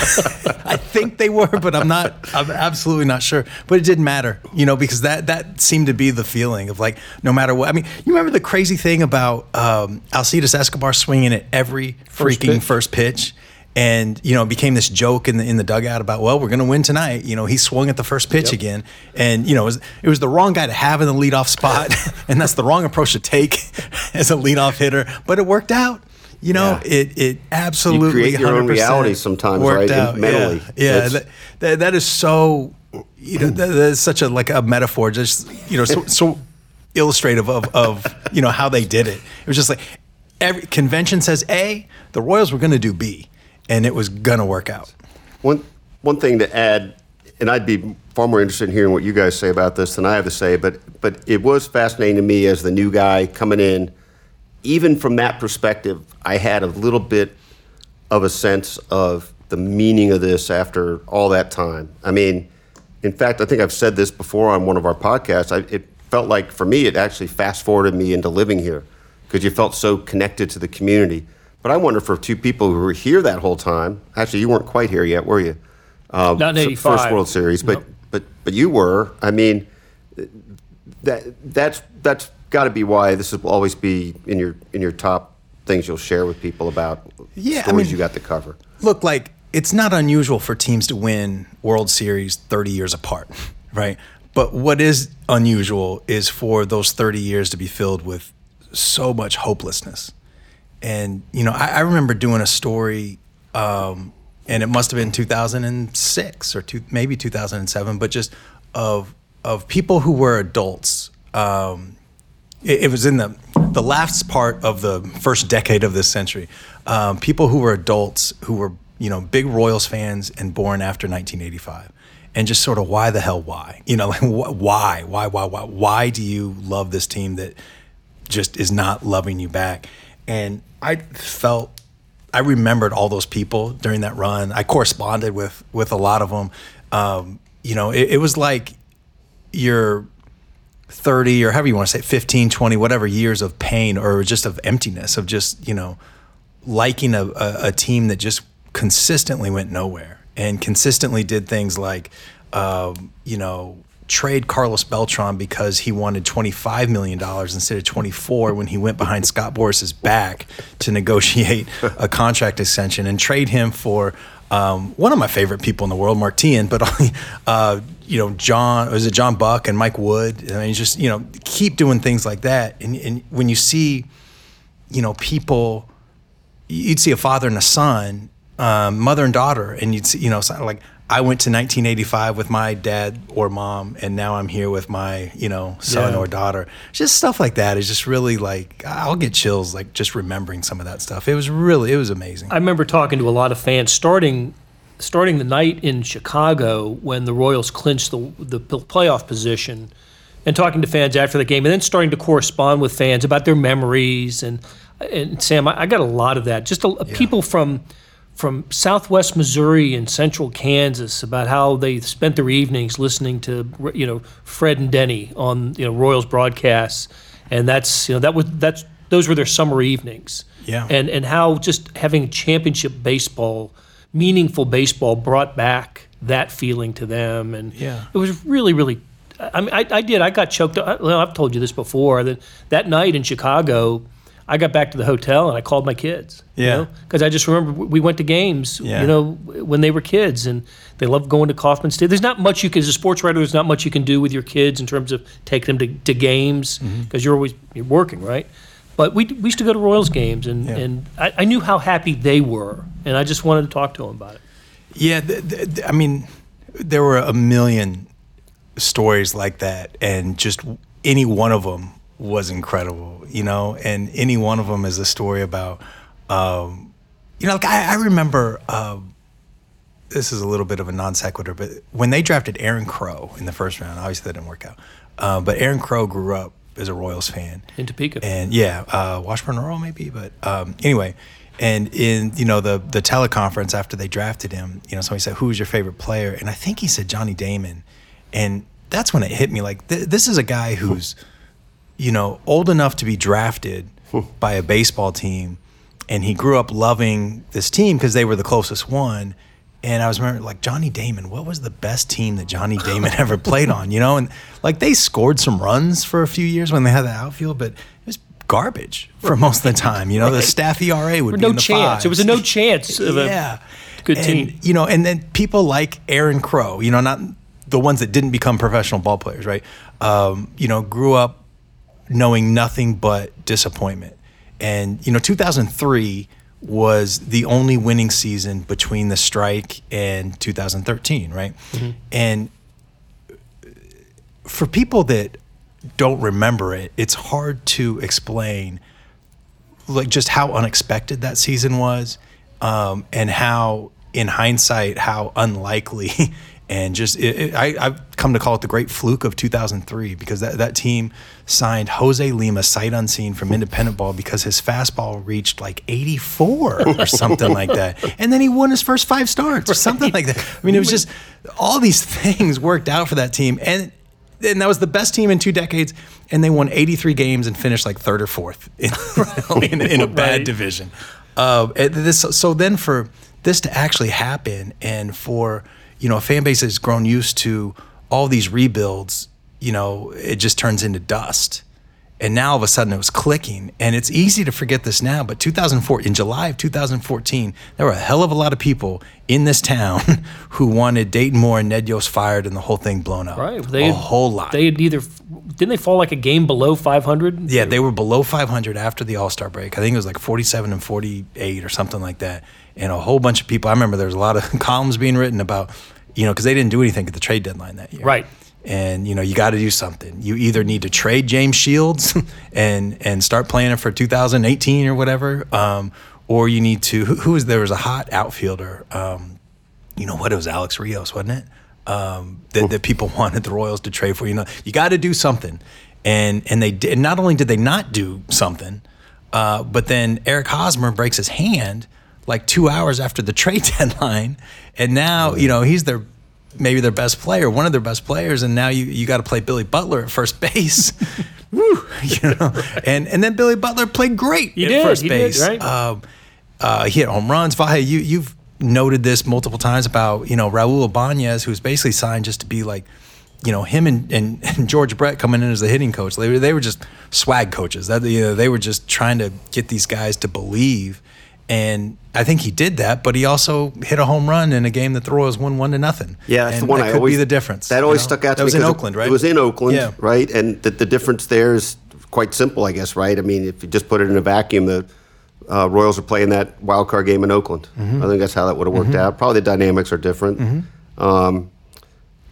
I think they were, but I'm not. I'm absolutely not sure. But it didn't matter, you know, because that that seemed to be the feeling of like no matter what. I mean, you remember the crazy thing about um, Alcides Escobar swinging at every First freaking pitch. first pitch. And you know, it became this joke in the in the dugout about, well, we're going to win tonight. You know, he swung at the first pitch again, and you know, it was, it was the wrong guy to have in the leadoff spot, <laughs> and that's the wrong approach to take <laughs> as a leadoff hitter. But it worked out. You know, Yeah. it it absolutely create your own 100% reality sometimes, right, Out. mentally. Yeah, yeah that, that, that is so. You know, that, that is such a like a metaphor. Just you know, so, so illustrative of of you know how they did it. It was just like every convention says A, the Royals were going to do B, and it was to work out. One one thing to add, and I'd be far more interested in hearing what you guys say about this than I have to say, but but it was fascinating to me as the new guy coming in. Even from that perspective, I had a little bit of a sense of the meaning of this after all that time. I mean, in fact, I think I've said this before on one of our podcasts. I, it felt like for me, it actually fast forwarded me into living here because you felt so connected to the community. But I wonder for two people who were here that whole time. Actually, you weren't quite here yet, were you? Uh, Not in 85. First World Series, but Nope. but but you were. I mean, that that's that's got to be why this will always be in your in your top things you'll share with people about Yeah, I stories mean- you got to cover. Look, like it's not unusual for teams to win World Series 30 years apart, right? But what is unusual is for those 30 years to be filled with so much hopelessness. And you know, I, I remember doing a story, um, and it must have been 2006 or two, maybe 2007, but just of of people who were adults. Um, it, it was in the the last part of the first decade of this century. Um, people who were adults who were you know big Royals fans and born after 1985, and just sort of why the hell why you know like why why why why why do you love this team that just is not loving you back? And I felt I remembered all those people during that run. I corresponded with with a lot of them. Um, you know, it, it was like your 30 or however you want to say it, 15 20 whatever years of pain or just of emptiness of just you know liking a, a, a team that just consistently went nowhere and consistently did things like um, you know trade Carlos Beltran because he wanted 25 million dollars instead of 24 when he went behind Scott Boras's back to negotiate a contract extension and trade him for um, one of my favorite people in the world, Mark Teahen, but <laughs> uh, you know John was it John Buck and Mike Wood. I mean, just you know keep doing things like that, and, and when you see you know people you'd see a father and a son, um, mother and daughter, and you'd see, you know, like I went to 1985 with my dad or mom, and now I'm here with my, you know, son Yeah. or daughter. Just stuff like that is just really like I'll get chills like just remembering some of that stuff. It was really, it was amazing. I remember talking to a lot of fans starting starting the night in Chicago when the Royals clinched the the playoff position, and talking to fans after the game, and then starting to correspond with fans about their memories and and Sam, I, I got a lot of that. Just a, people from from Southwest Missouri and Central Kansas about how they spent their evenings listening to you know Fred and Denny on you know Royals broadcasts, and that's you know that was that's those were their summer evenings. Yeah. and and how just having championship baseball, meaningful baseball, brought back that feeling to them, and Yeah. it was really really I mean, I, I did. I got choked. up. Well, I've told you this before. That that night in Chicago, I got back to the hotel and I called my kids. Yeah. Because I just remember we went to games. Yeah. You know, when they were kids, and they loved going to Kauffman Stadium. There's not much you can, as a sports writer, there's not much you can do with your kids in terms of taking them to, to games Mm-hmm. because you're always you're working, right? But we, we used to go to Royals games, and, Yeah. and I, I knew how happy they were, and I just wanted to talk to them about it. Yeah, th- th- th- I mean, there were a million stories like that, and just any one of them was incredible, you know. And any one of them is a story about, um, you know, like I, I remember. Um, this is a little bit of a non sequitur, but when they drafted Aaron Crow in the first round, obviously that didn't work out. Uh, but Aaron Crow grew up as a Royals fan In Topeka. and yeah, uh, Washburn Rural maybe, but um, anyway, and in you know the the teleconference after they drafted him, you know somebody said who's your favorite player, and I think he said Johnny Damon, and that's when it hit me like th- this is a guy who's you know old enough to be drafted by a baseball team, and he grew up loving this team because they were the closest one. And I was remembering, like Johnny Damon, what was the best team that Johnny Damon ever played on? You know, and like they scored some runs for a few years when they had the outfield, but it was garbage for most of the time. You know, the staff ERA would be no in the chance. It was a no chance of a yeah, good And, team. You know, and then people like Aaron Crow. You know, not the ones that didn't become professional ball players, right? Um, you know, grew up knowing nothing but disappointment. And you know, 2003 was the only winning season between the strike and 2013, right? And for people that don't remember it, it's hard to explain like just how unexpected that season was um, and how in hindsight how unlikely <laughs> and just it, it, I, I've come to call it the great fluke of 2003 because that, that team signed Jose Lima sight unseen from independent ball because his fastball reached like 84 or <laughs> something like that. And then he won his first five starts or something like that. I mean it was just all these things worked out for that team. And and that was the best team in two decades, and they won 83 games and finished like third or fourth in, <laughs> in, in a bad Right. division. Uh, this, so then for this to actually happen, and for you know a fan base has grown used to all these rebuilds, you know, it just turns into dust. And now all of a sudden it was clicking, and it's easy to forget this now. But 2004, in July of 2014, there were a hell of a lot of people in this town <laughs> who wanted Dayton Moore and Ned Yost fired and the whole thing blown up. Right. They, a whole lot. They had either didn't they fall like a game below 500? Yeah, they were below 500 after the All Star break. I think it was like 47 and 48 or something like that. And a whole bunch of people. I remember there was a lot of <laughs> columns being written about, you know, because they didn't do anything at the trade deadline that year. Right. And you know, you got to do something. You either need to trade James Shields <laughs> and and start planning for 2018 or whatever, um, or you need to. Who, who was there was a hot outfielder. Um, you know what? It was Alex Rios, wasn't it? Um, that, that people <laughs> wanted the Royals to trade for. You know, you got to do something, and and they did. Not only did they not do something, uh, but then Eric Hosmer breaks his hand like two hours after the <laughs> trade deadline, and now you know he's their maybe their best player, one of their best players, and now you you got to play Billy Butler at first base. <laughs> Woo, you know, and and then Billy Butler played great He at did, first he did, base. right. Um, uh, he hit home runs. Vahe, you you've noted this multiple times about you know Raul Ibanez, who's basically signed just to be like, you know, him and, and, <laughs> and George Brett coming in as the hitting coach. They were they were just swag coaches. That you know they were just trying to get these guys to believe. And I think he did that, but he also hit a home run in a game that the Royals won one to nothing. Yeah, that's and the one that I could always be the difference. That you always know? stuck out to That me. was in Oakland, right? It was in Oakland, Yeah. right? And the, the difference there is quite simple, I guess, right? I mean, if you just put it in a vacuum, the uh, Royals are playing that wild card game in Oakland. Mm-hmm. I think that's how that would have worked out. Probably the dynamics are different. Um,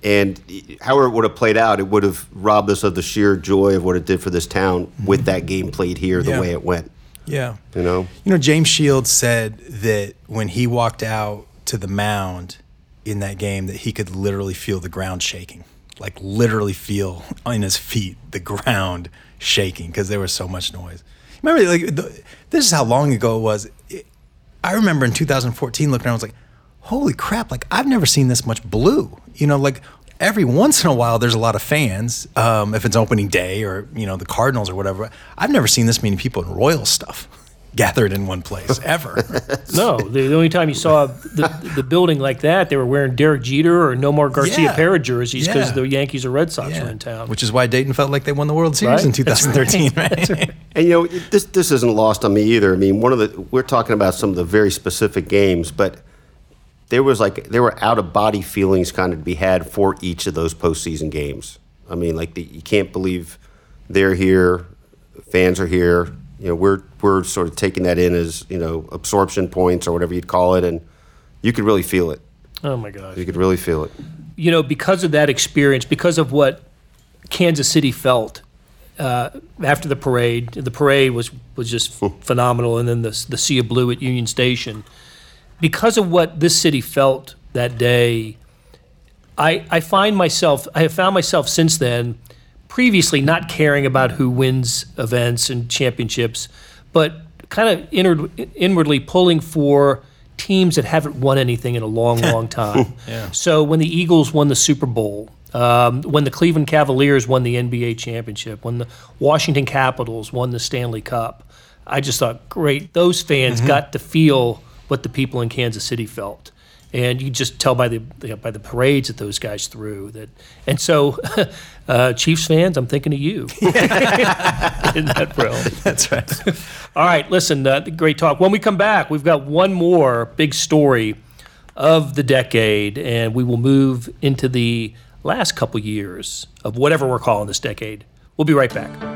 and however it would have played out, it would have robbed us of the sheer joy of what it did for this town with that game played here the Mm-hmm. Yeah. way it went. Yeah. You know? You know, James Shields said that when he walked out to the mound in that game, that he could literally feel the ground shaking, like literally feel in his feet the ground shaking because there was so much noise. Remember, like the, this is how long ago it was. It, I remember in 2014 looking around, I was like, "Holy crap! Like I've never seen this much blue." You know, like every once in a while there's a lot of fans um, if it's opening day or you know the Cardinals or whatever. I've never seen this many people in Royal stuff. <laughs> gathered in one place <laughs> ever. No, the, the only time you saw the, the building like that, they were wearing Derek Jeter or Nomar Garcia Yeah. Parra jerseys because Yeah. the Yankees or Red Sox were in town. Which is why Dayton felt like they won the World Series Right. in 2013, <laughs> right? And you know, this this isn't lost on me either. I mean, one of the we're talking about some of the very specific games, but there was like there were out of body feelings kind of to be had for each of those postseason games. I mean, like the, you can't believe they're here, fans are here. You know, we're we're sort of taking that in as you know absorption points or whatever you'd call it, and you could really feel it. Oh my gosh. You could really feel it. you know, because of that experience, because of what Kansas City felt uh, after the parade, the parade was was just phenomenal, and then the the sea of blue at Union Station. Because of what this city felt that day, I I find myself I have found myself since then, previously not caring about who wins events and championships, but kind of inward, inwardly pulling for teams that haven't won anything in a long, <laughs> long time. yeah. So when the Eagles won the Super Bowl, um, when the Cleveland Cavaliers won the NBA championship, when the Washington Capitals won the Stanley Cup, I just thought, great, those fans got to feel what the people in Kansas City felt. And you just tell by the you know, by the parades that those guys threw that, and so <laughs> uh, Chiefs fans, I'm thinking of you <laughs> <laughs> in that realm. That's right. All right, listen, uh, great talk. When we come back, we've got one more big story of the decade, and we will move into the last couple years of whatever we're calling this decade. We'll be right back.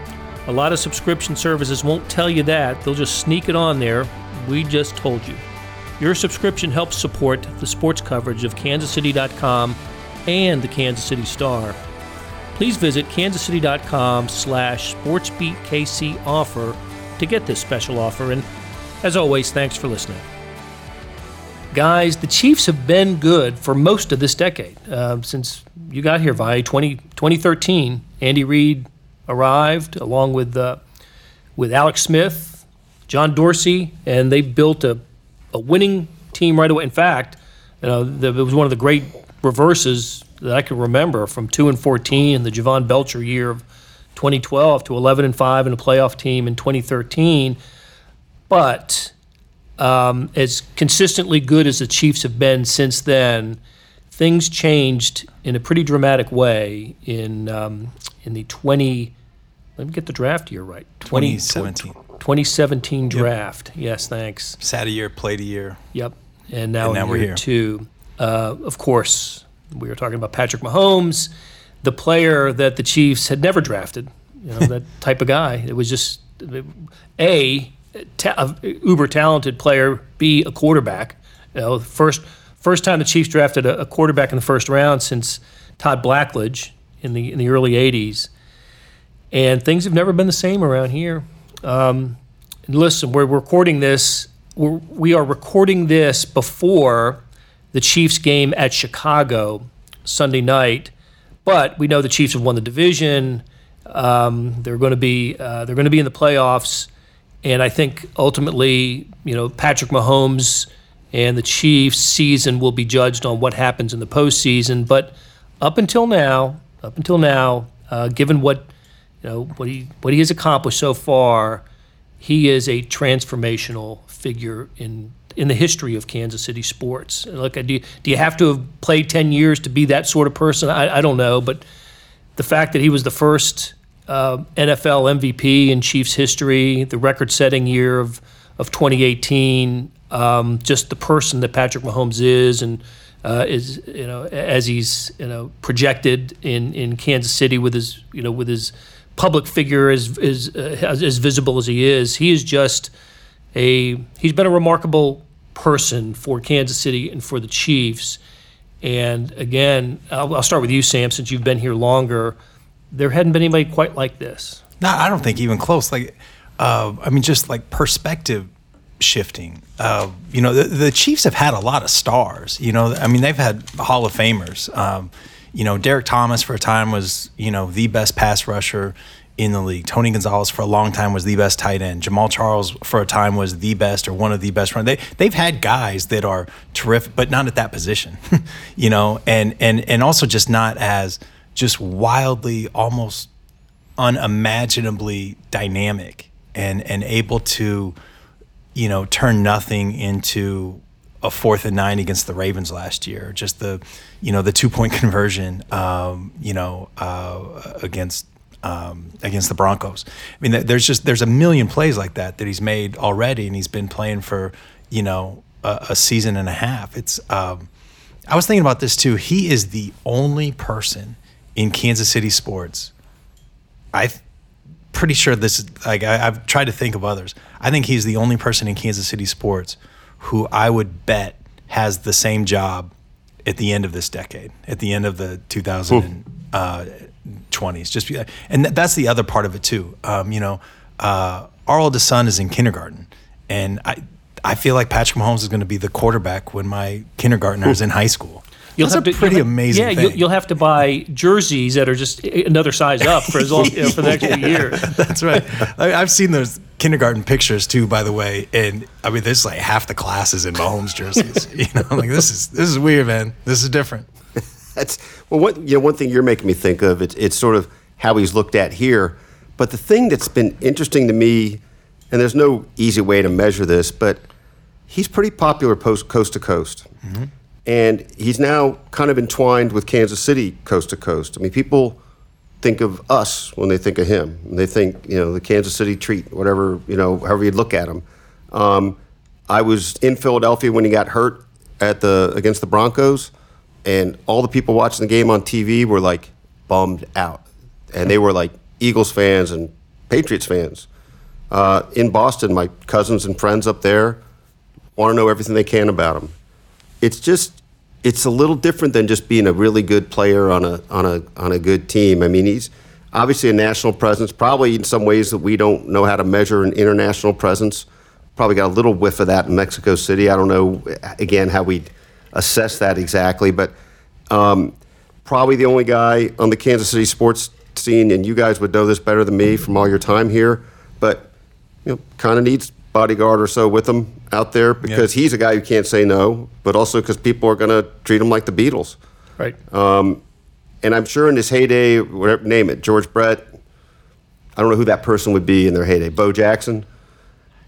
A lot of subscription services won't tell you that. They'll just sneak it on there. We just told you. Your subscription helps support the sports coverage of kansascity.com and the Kansas City Star please visit kansascity.com slash sportsbeatkc offer to get this special offer. And as always, thanks for listening. Guys, the Chiefs have been good for most of this decade. Uh, since you got here, Vi, 20, 2013, Andy Reid arrived along with, uh, with Alex Smith, John Dorsey, and they built a, a winning team right away. In fact, you know, it was one of the great reverses that I can remember from two and fourteen in the Jovan Belcher year of 2012 to 11 and five in a playoff team in 2013. But um, as consistently good as the Chiefs have been since then, things changed in a pretty dramatic way in um, in the 20. Let me get the draft year right. 20, 2017. 2017 draft. Yes, thanks. Sat a year, played a year. Yep. And now, And now we're here. two. Uh, of course, we were talking about Patrick Mahomes, the player that the Chiefs had never drafted. You know, that <laughs> type of guy. It was just a, ta- a uber talented player, b a quarterback. You know, first first time the Chiefs drafted a, a quarterback in the first round since Todd Blackledge in the in the early '80s, and things have never been the same around here. Um, listen, we're recording this. We're, we are recording this before the Chiefs game at Chicago Sunday night, but we know the Chiefs have won the division. Um, they're going to be uh, they're going to be in the playoffs, and I think ultimately, you know, Patrick Mahomes and the Chiefs' season will be judged on what happens in the postseason. But up until now, up until now, uh, given what you know what he what he has accomplished so far, he is a transformational figure in in the history of Kansas City sports. Look, do you, do you have to have played ten years to be that sort of person? I, I don't know, but the fact that he was the first uh, NFL MVP in Chiefs history, the record-setting year of of 2018, um, just the person that Patrick Mahomes is, and uh, is you know as he's you know projected in in Kansas City with his you know with his public figure as as uh, as, as visible as he is, he is just a he's been a remarkable person for Kansas City and for the Chiefs. And again, I'll, I'll start with you, Sam, since you've been here longer. There hadn't been anybody quite like this. No, I don't think even close. Like, uh, I mean, just like perspective. Shifting. Uh, you know, the, the, Chiefs have had a lot of stars. You know, I mean, they've had Hall of Famers. Um, you know, Derrick Thomas for a time was you know the best pass rusher in the league. Tony Gonzalez for a long time was the best tight end. Jamaal Charles for a time was the best or one of the best run. They they've had guys that are terrific, but not at that position. <laughs> you know, and and and also just not as just wildly almost unimaginably dynamic and and able to you know turn nothing into a fourth and nine against the Ravens last year. Just the, you know, the two point <laughs> conversion, um, you know, uh, against um, against the Broncos. I mean, there's just there's a million plays like that that he's made already, and he's been playing for you know a, a season and a half. It's um, I was thinking about this too. He is the only person in Kansas City sports. I pretty sure this is like I, I've tried to think of others. I think he's the only person in Kansas City sports who I would bet has the same job at the end of this decade, at the end of the 2000 uh, 20s. Just and that's the other part of it too. Um, you know, uh, our oldest son is in kindergarten, and I I feel like Patrick Mahomes is going to be the quarterback when my kindergartner is in high school. You'll That's have a to, pretty amazing. Yeah, you'll, you'll, have to buy jerseys that are just another size up for as long you know, for the next few <laughs> years. That's right. I, have seen those kindergarten pictures too, by the way, and I mean, there's like half the classes in Mahomes jerseys. <laughs> you know, I'm like this is this is weird, man. This is different. <laughs> That's well, what you know, one thing you're making me think of it's it's sort of how he's looked at here. But the thing that's been interesting to me, and there's no easy way to measure this, but he's pretty popular post coast to coast, mm-hmm. And he's now kind of entwined with Kansas City coast to coast. I mean, people think of us when they think of him. And they think, you know, the Kansas City treat, whatever, you know, however you look at him. Um, I was in Philadelphia when he got hurt at the against the Broncos and all the people watching the game on TV were like bummed out, and they were like Eagles fans and Patriots fans. Uh, in Boston, my cousins and friends up there want to know everything they can about him. It's just it's a little different than just being a really good player on a on a on a good team. I mean, he's obviously a national presence, probably in some ways that we don't know how to measure an international presence. Probably got a little whiff of that in Mexico City. I don't know again how we assess that exactly, but um, probably the only guy on the Kansas City sports scene, and you guys would know this better than me from all your time here, but you know, kind of needs bodyguard or so with him out there because he's a guy who can't say no, but also because people are going to treat him like the Beatles. Right. Um, and I'm sure in his heyday, whatever name it, George Brett. I don't know who that person would be in their heyday. Bo Jackson.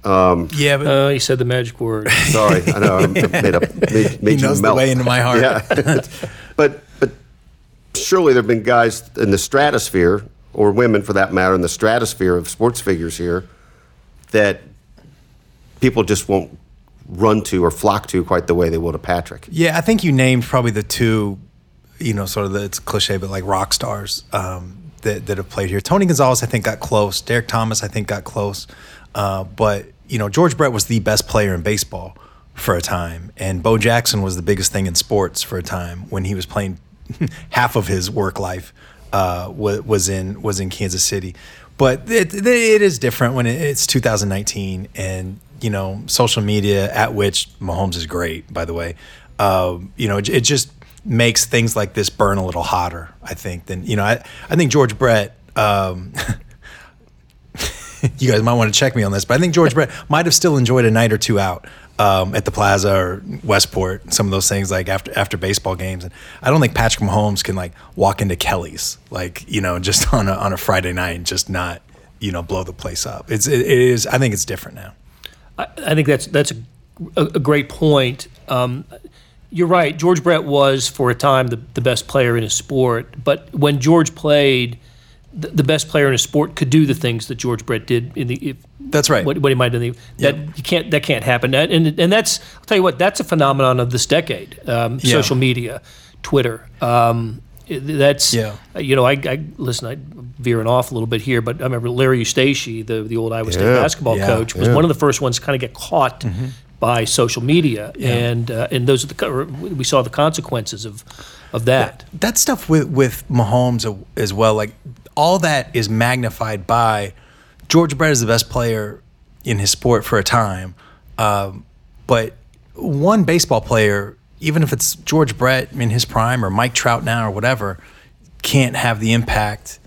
Um, yeah, but uh, he said the magic word. <laughs> Sorry, I know I made up. Made, <laughs> made he knows melt. the way into my heart. Yeah, <laughs> but but surely there have been guys in the stratosphere, or women for that matter, in the stratosphere of sports figures here, that people just won't run to or flock to quite the way they will to Patrick. Yeah, I think you named probably the two, you know, sort of the, it's cliche, but like rock stars um, that that have played here. Tony Gonzalez, I think, got close. Derrick Thomas, I think, got close. Uh, but you know, George Brett was the best player in baseball for a time, and Bo Jackson was the biggest thing in sports for a time when he was playing <laughs> half of his work life uh, was, in was in Kansas City. But it, it is different when it's 2019 and you know social media at which Mahomes is great, by the way. Uh, you know, it, it, just makes things like this burn a little hotter. I think than you know. I I think George Brett. Um, <laughs> you guys might want to check me on this, but I think George Brett <laughs> might have still enjoyed a night or two out um, at the Plaza or Westport, some of those things like after after baseball games. And I don't think Patrick Mahomes can like walk into Kelly's like you know just <laughs> on a, on a Friday night and just not you know blow the place up. It's it, it is. I think it's different now. I, I think that's that's a, a, a great point. Um, you're right. George Brett was for a time the, the best player in his sport, but when George played the, the best player in a sport could do the things that George Brett did in the. If, that's right. What, what he might have done. That yep. you can't. That can't happen. And and that's. I'll tell you what. That's a phenomenon of this decade. Um, yeah. Social media, Twitter. Um, that's yeah. You know, I, I listen. I veering off a little bit here, but I remember Larry Eustachy, the the old Iowa State basketball yeah. coach, was one of the first ones to kind of get caught. Mm-hmm. By social media, and uh, and those are the we saw the consequences of of that. that. That stuff with with Mahomes as well, like all that is magnified by George Brett is the best player in his sport for a time. Um, but one baseball player, even if it's George Brett in his prime or Mike Trout now or whatever, can't have the impact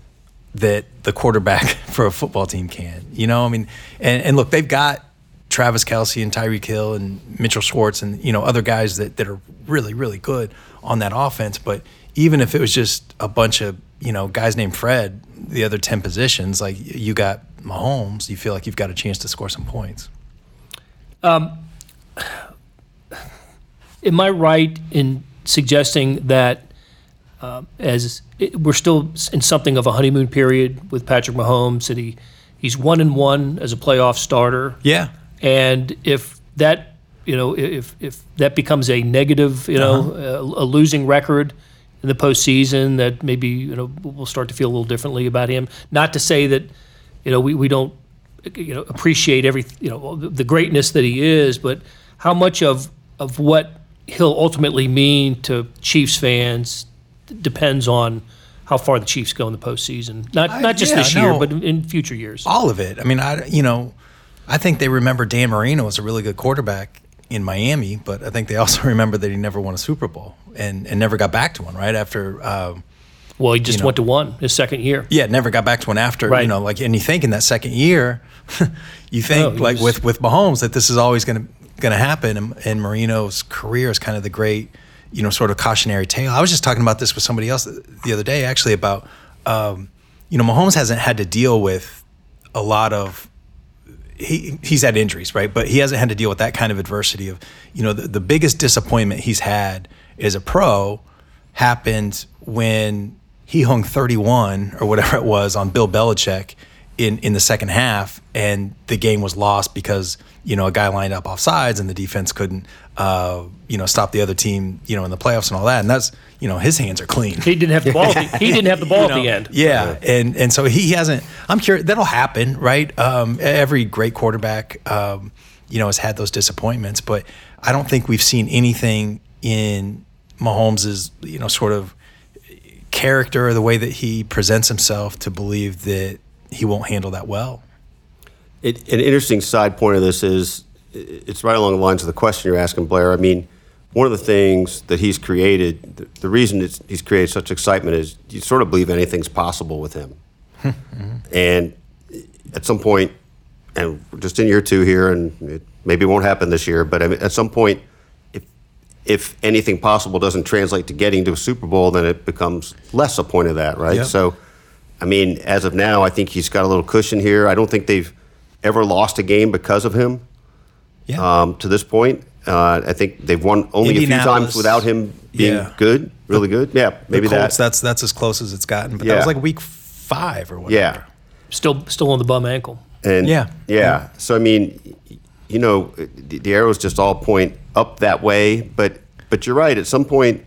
that the quarterback <laughs> for a football team can. You know, I mean, and, and look, they've got Travis Kelce and Tyreek Hill and Mitchell Schwartz and you know other guys that, that are really really good on that offense. But even if it was just a bunch of you know guys named Fred, the other ten positions, like you got Mahomes, you feel like you've got a chance to score some points. Um, am I right in suggesting that uh, as it, we're still in something of a honeymoon period with Patrick Mahomes, that he he's one and one as a playoff starter. Yeah, and if that you know if if that becomes a negative, you know, uh-huh. a, a losing record in the postseason, that maybe you know we'll start to feel a little differently about him. Not to say that you know we, we don't you know appreciate every you know the greatness that he is, but how much of of what he'll ultimately mean to Chiefs fans depends on how far the Chiefs go in the postseason. Not not just yeah, this year, no, but in future years. All of it. I mean, I you know, I think they remember Dan Marino as a really good quarterback in Miami, but I think they also <laughs> remember that he never won a Super Bowl and, and never got back to one. Right after. Um, well, he just you know, went to one his second year. Yeah, never got back to one after. Right. You know, like, and you think in that second year, <laughs> you think no, like was, with with Mahomes that this is always going to going to happen. And, and, Marino's career is kind of the great, you know, sort of cautionary tale. I was just talking about this with somebody else the other day, actually, about, um, you know, Mahomes hasn't had to deal with a lot of. He, he's had injuries, right? But he hasn't had to deal with that kind of adversity of, you know, the, the biggest disappointment he's had as a pro happened when he hung 31 or whatever it was on Bill Belichick in in the second half, and the game was lost because you know a guy lined up off sides and the defense couldn't uh, you know stop the other team you know in the playoffs and all that. And that's you know his hands are clean. He didn't have the ball. <laughs> he didn't have the ball you know, at the end. Yeah, and and so he hasn't. I'm curious. That'll happen, right? Um, every great quarterback, um, you know, has had those disappointments, but I don't think we've seen anything in Mahomes's you know sort of character or the way that he presents himself to believe that he won't handle that well. It, an interesting side point of this is it's right along the lines of the question you're asking, Blair. I mean, one of the things that he's created, the, the reason he's created such excitement is you sort of believe anything's possible with him. <laughs> And at some point, and just in year two here, and it maybe won't happen this year, but I mean, at some point, if if anything possible doesn't translate to getting to a Super Bowl, then it becomes less a point of that, right? Yep. So I mean, as of now, I think he's got a little cushion here. I don't think they've ever lost a game because of him. Yeah. Um, to this point, uh, I think they've won only a few times without him being yeah. good, really good. Yeah, maybe Colts, that. That's that's as close as it's gotten. But yeah. that was like week five or whatever. Yeah. Still, still on the bum ankle. And yeah, yeah. yeah. So I mean, you know, the, the arrows just all point up that way. But but you're right. At some point,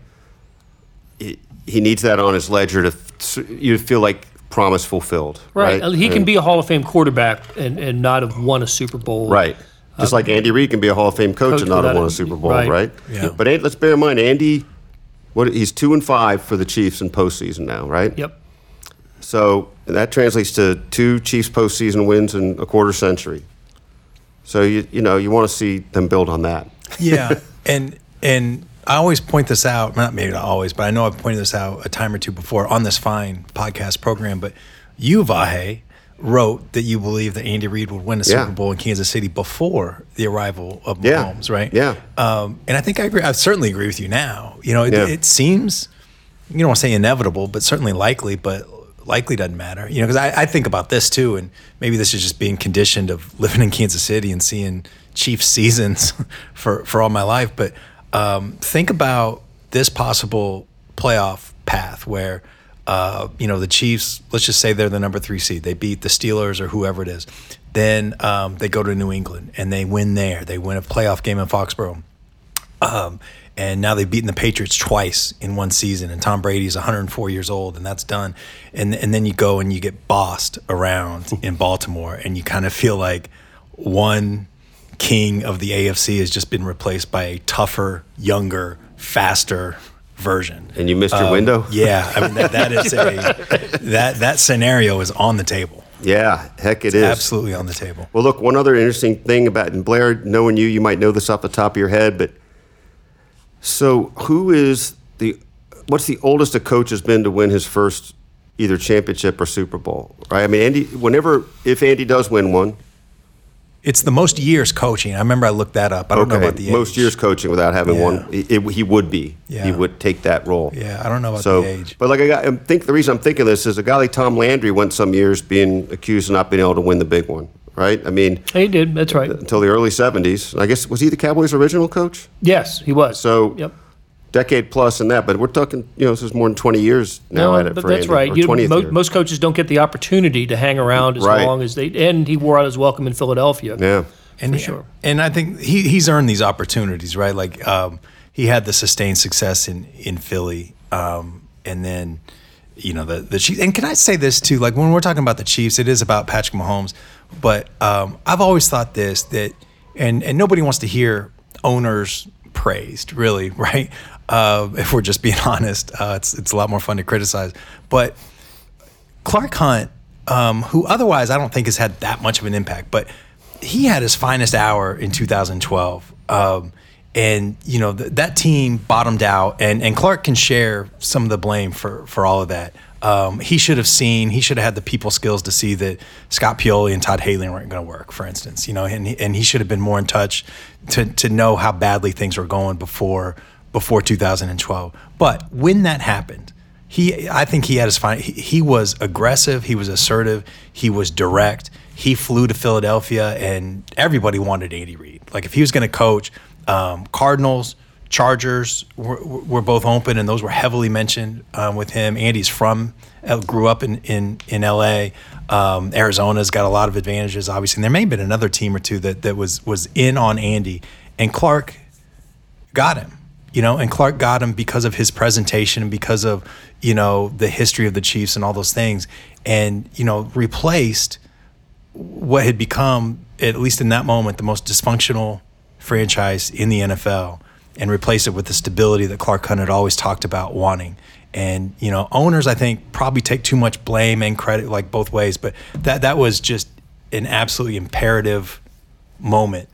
he, he needs that on his ledger to you feel like promise fulfilled. Right. right? He can be a Hall of Fame quarterback and, and not have won a Super Bowl. Right. Just uh, like Andy Reid can be a Hall of Fame coach, coach and not have won a Super Bowl, right? right? Yeah. But let's bear in mind, Andy, what he's two and five for the Chiefs in postseason now, right? Yep. So that translates to two Chiefs postseason wins in a quarter century. So you you know you want to see them build on that. Yeah, and and I always point this out, not maybe not always, but I know I've pointed this out a time or two before on this fine podcast program. But you, Vahe, wrote that you believe that Andy Reid would win a yeah. Super Bowl in Kansas City before the arrival of Mahomes, yeah. right? Yeah. Um, and I think I agree. I certainly agree with you now. You know, it, yeah. it seems, you don't want to say inevitable, but certainly likely, but likely doesn't matter. You know, because I, I think about this too, and maybe this is just being conditioned of <laughs> living in Kansas City and seeing Chiefs seasons <laughs> for, for all my life. But um, think about this possible playoff path where uh, you know the Chiefs. Let's just say they're the number three seed. They beat the Steelers or whoever it is. Then um, they go to New England and they win there. They win a playoff game in Foxborough. Um, and now they've beaten the Patriots twice in one season. And Tom Brady's 104 years old, and that's done. And and then you go and you get bossed around in Baltimore, and you kind of feel like one king of the AFC has just been replaced by a tougher, younger, faster version. And you missed your um, window. <laughs> Yeah, I mean that, that is a that that scenario is on the table. Yeah, heck, it is. Absolutely on the table. Well, look, one other interesting thing about and Blair, knowing you, you might know this off the top of your head, but so who is the what's the oldest a coach has been to win his first either championship or Super Bowl? Right? I mean, Andy. Whenever if Andy does win one, It's the most years coaching. I remember I looked that up. I don't know about the most years coaching without having Yeah. one, it, it- he would be. Yeah. He would take that role. Yeah, I don't know about So, the age. but like I, got, I think the reason I'm thinking this is a guy like Tom Landry went some years being accused of not being able to win the big one, right? I mean, He did. That's right. until the early '70s. I guess was he the Cowboys' original coach? Yes, he was. So, yep. Decade plus in that, but we're talking, you know, this is more than 20 years now No, at it but for that's Andy, right. You, 20th mo- most coaches don't get the opportunity to hang around as Right. long as they. And he wore out his welcome in Philadelphia. yeah. and for sure. And I think he, he's earned these opportunities, right? Like um, he had the sustained success in in Philly, um, and then you know the the Chiefs. And can I say this too? Like when we're talking about the Chiefs, it is about Patrick Mahomes, but um, I've always thought this that, and and nobody wants to hear owners praised, really, <laughs> right? Uh, if we're just being <laughs> honest, uh, it's it's a lot more fun to criticize, but Clark Hunt, um, who otherwise I don't think has had that much of an impact, but he had his finest hour in 2012. Um, and you know th- that team bottomed out, and, and Clark can share some of the blame for for all of that. Um, he should have seen, he should have had the people skills to see that Scott Pioli and Todd Haley weren't going to work, for instance. You know, and and he should have been more in touch to to know how badly things were going before before 2012. But when that happened, he I think he had his fine. He, he was aggressive. He was assertive. He was direct. He flew to Philadelphia, and everybody wanted Andy Reid. Like if he was going to coach, um, Cardinals, Chargers were, were both open, and those were heavily mentioned um, with him. Andy's from uh, grew up in in in L.A. Um, Arizona's got a lot of advantages, obviously. And there may have been another team or two that that was was in on Andy, and Clark got him you know and clark got him because of his presentation and because of you know the history of the chiefs and all those things and you know replaced what had become at least in that moment the most dysfunctional franchise in the nfl and replace it with the stability that clark hunt had always talked about wanting. And you know owners i think probably take too much blame and credit like both ways but that that was just an absolutely imperative moment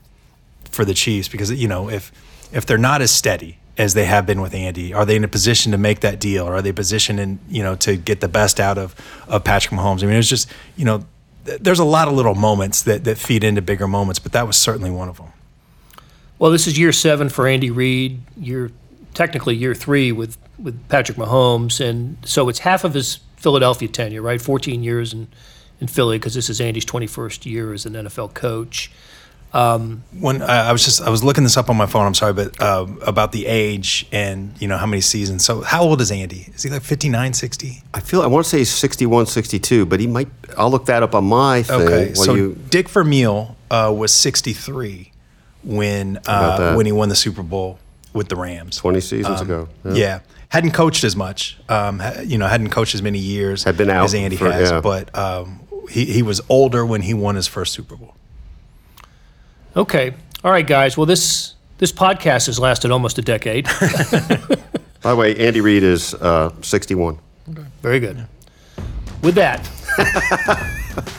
for the Chiefs because you know if if they're not as steady as they have been with Andy, are they in a position to make that deal? Or are they positioned in you know to get the best out of of Patrick Mahomes? I mean, it's just you know th- there's a lot of little moments that that feed into bigger moments, but that was certainly one of them. Well, this is year seven for Andy Reid. Year technically year three with with Patrick Mahomes, and so it's half of his Philadelphia tenure, right? Fourteen years in in Philly because this is Andy's twenty first year as an NFL coach. When I I was just I was looking this up on my phone. I'm sorry, but uh, about the age and you know how many seasons. So how old is Andy? Is he like 59, 60? I feel I want to say he's 61, 62, but he might. I'll look that up on my thing. Okay, while so you, Dick Vermeil uh, was 63 when uh, when he won the Super Bowl with the Rams. 20 seasons ago. Um, Yeah. hadn't coached as much. Um, you know, hadn't coached as many years Had been out as Andy for- has. yeah. But um, he he was older when he won his first Super Bowl. Okay, all right, guys. Well, this this podcast has lasted almost a decade. <laughs> By the way, Andy Reid is uh, 61. Very good. With that,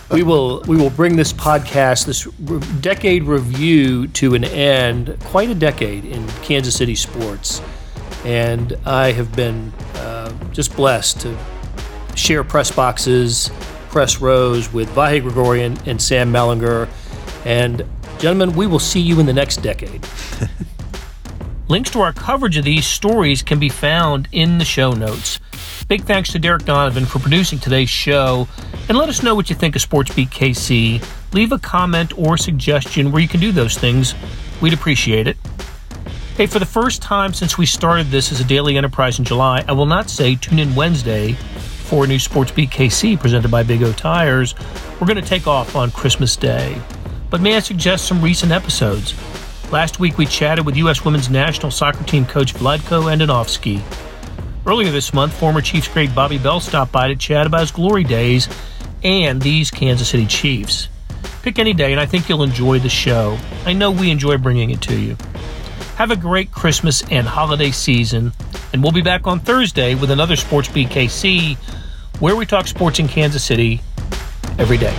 <laughs> we will we will bring this podcast, this re- decade review, to an end. Quite a decade in Kansas City sports, and I have been uh, just blessed to share press boxes, press rows with Vahe Gregorian and Sam Mellinger. And gentlemen, we will see you in the next decade. <laughs> Links to our coverage of these stories can be found in the show notes. Big thanks to Derek Donovan for producing today's show. And let us know what you think of SportsBeat KC. Leave a comment or suggestion where you can do those things. We'd appreciate it. Hey, for the first time since we started this as a daily enterprise in July, I will not say tune in Wednesday for a new SportsBeat KC presented by Big O Tires. We're going to take off on Christmas Day. But may I suggest some recent episodes? Last week we chatted with U.S. women's national soccer team coach Vlatko Andonovski. Earlier this month, former Chiefs great Bobby Bell stopped by to chat about his glory days and these Kansas City Chiefs. Pick any day, and I think you'll enjoy the show. I know we enjoy bringing it to you. Have a great Christmas and holiday season, and we'll be back on Thursday with another SportsBeat KC where we talk sports in Kansas City every day.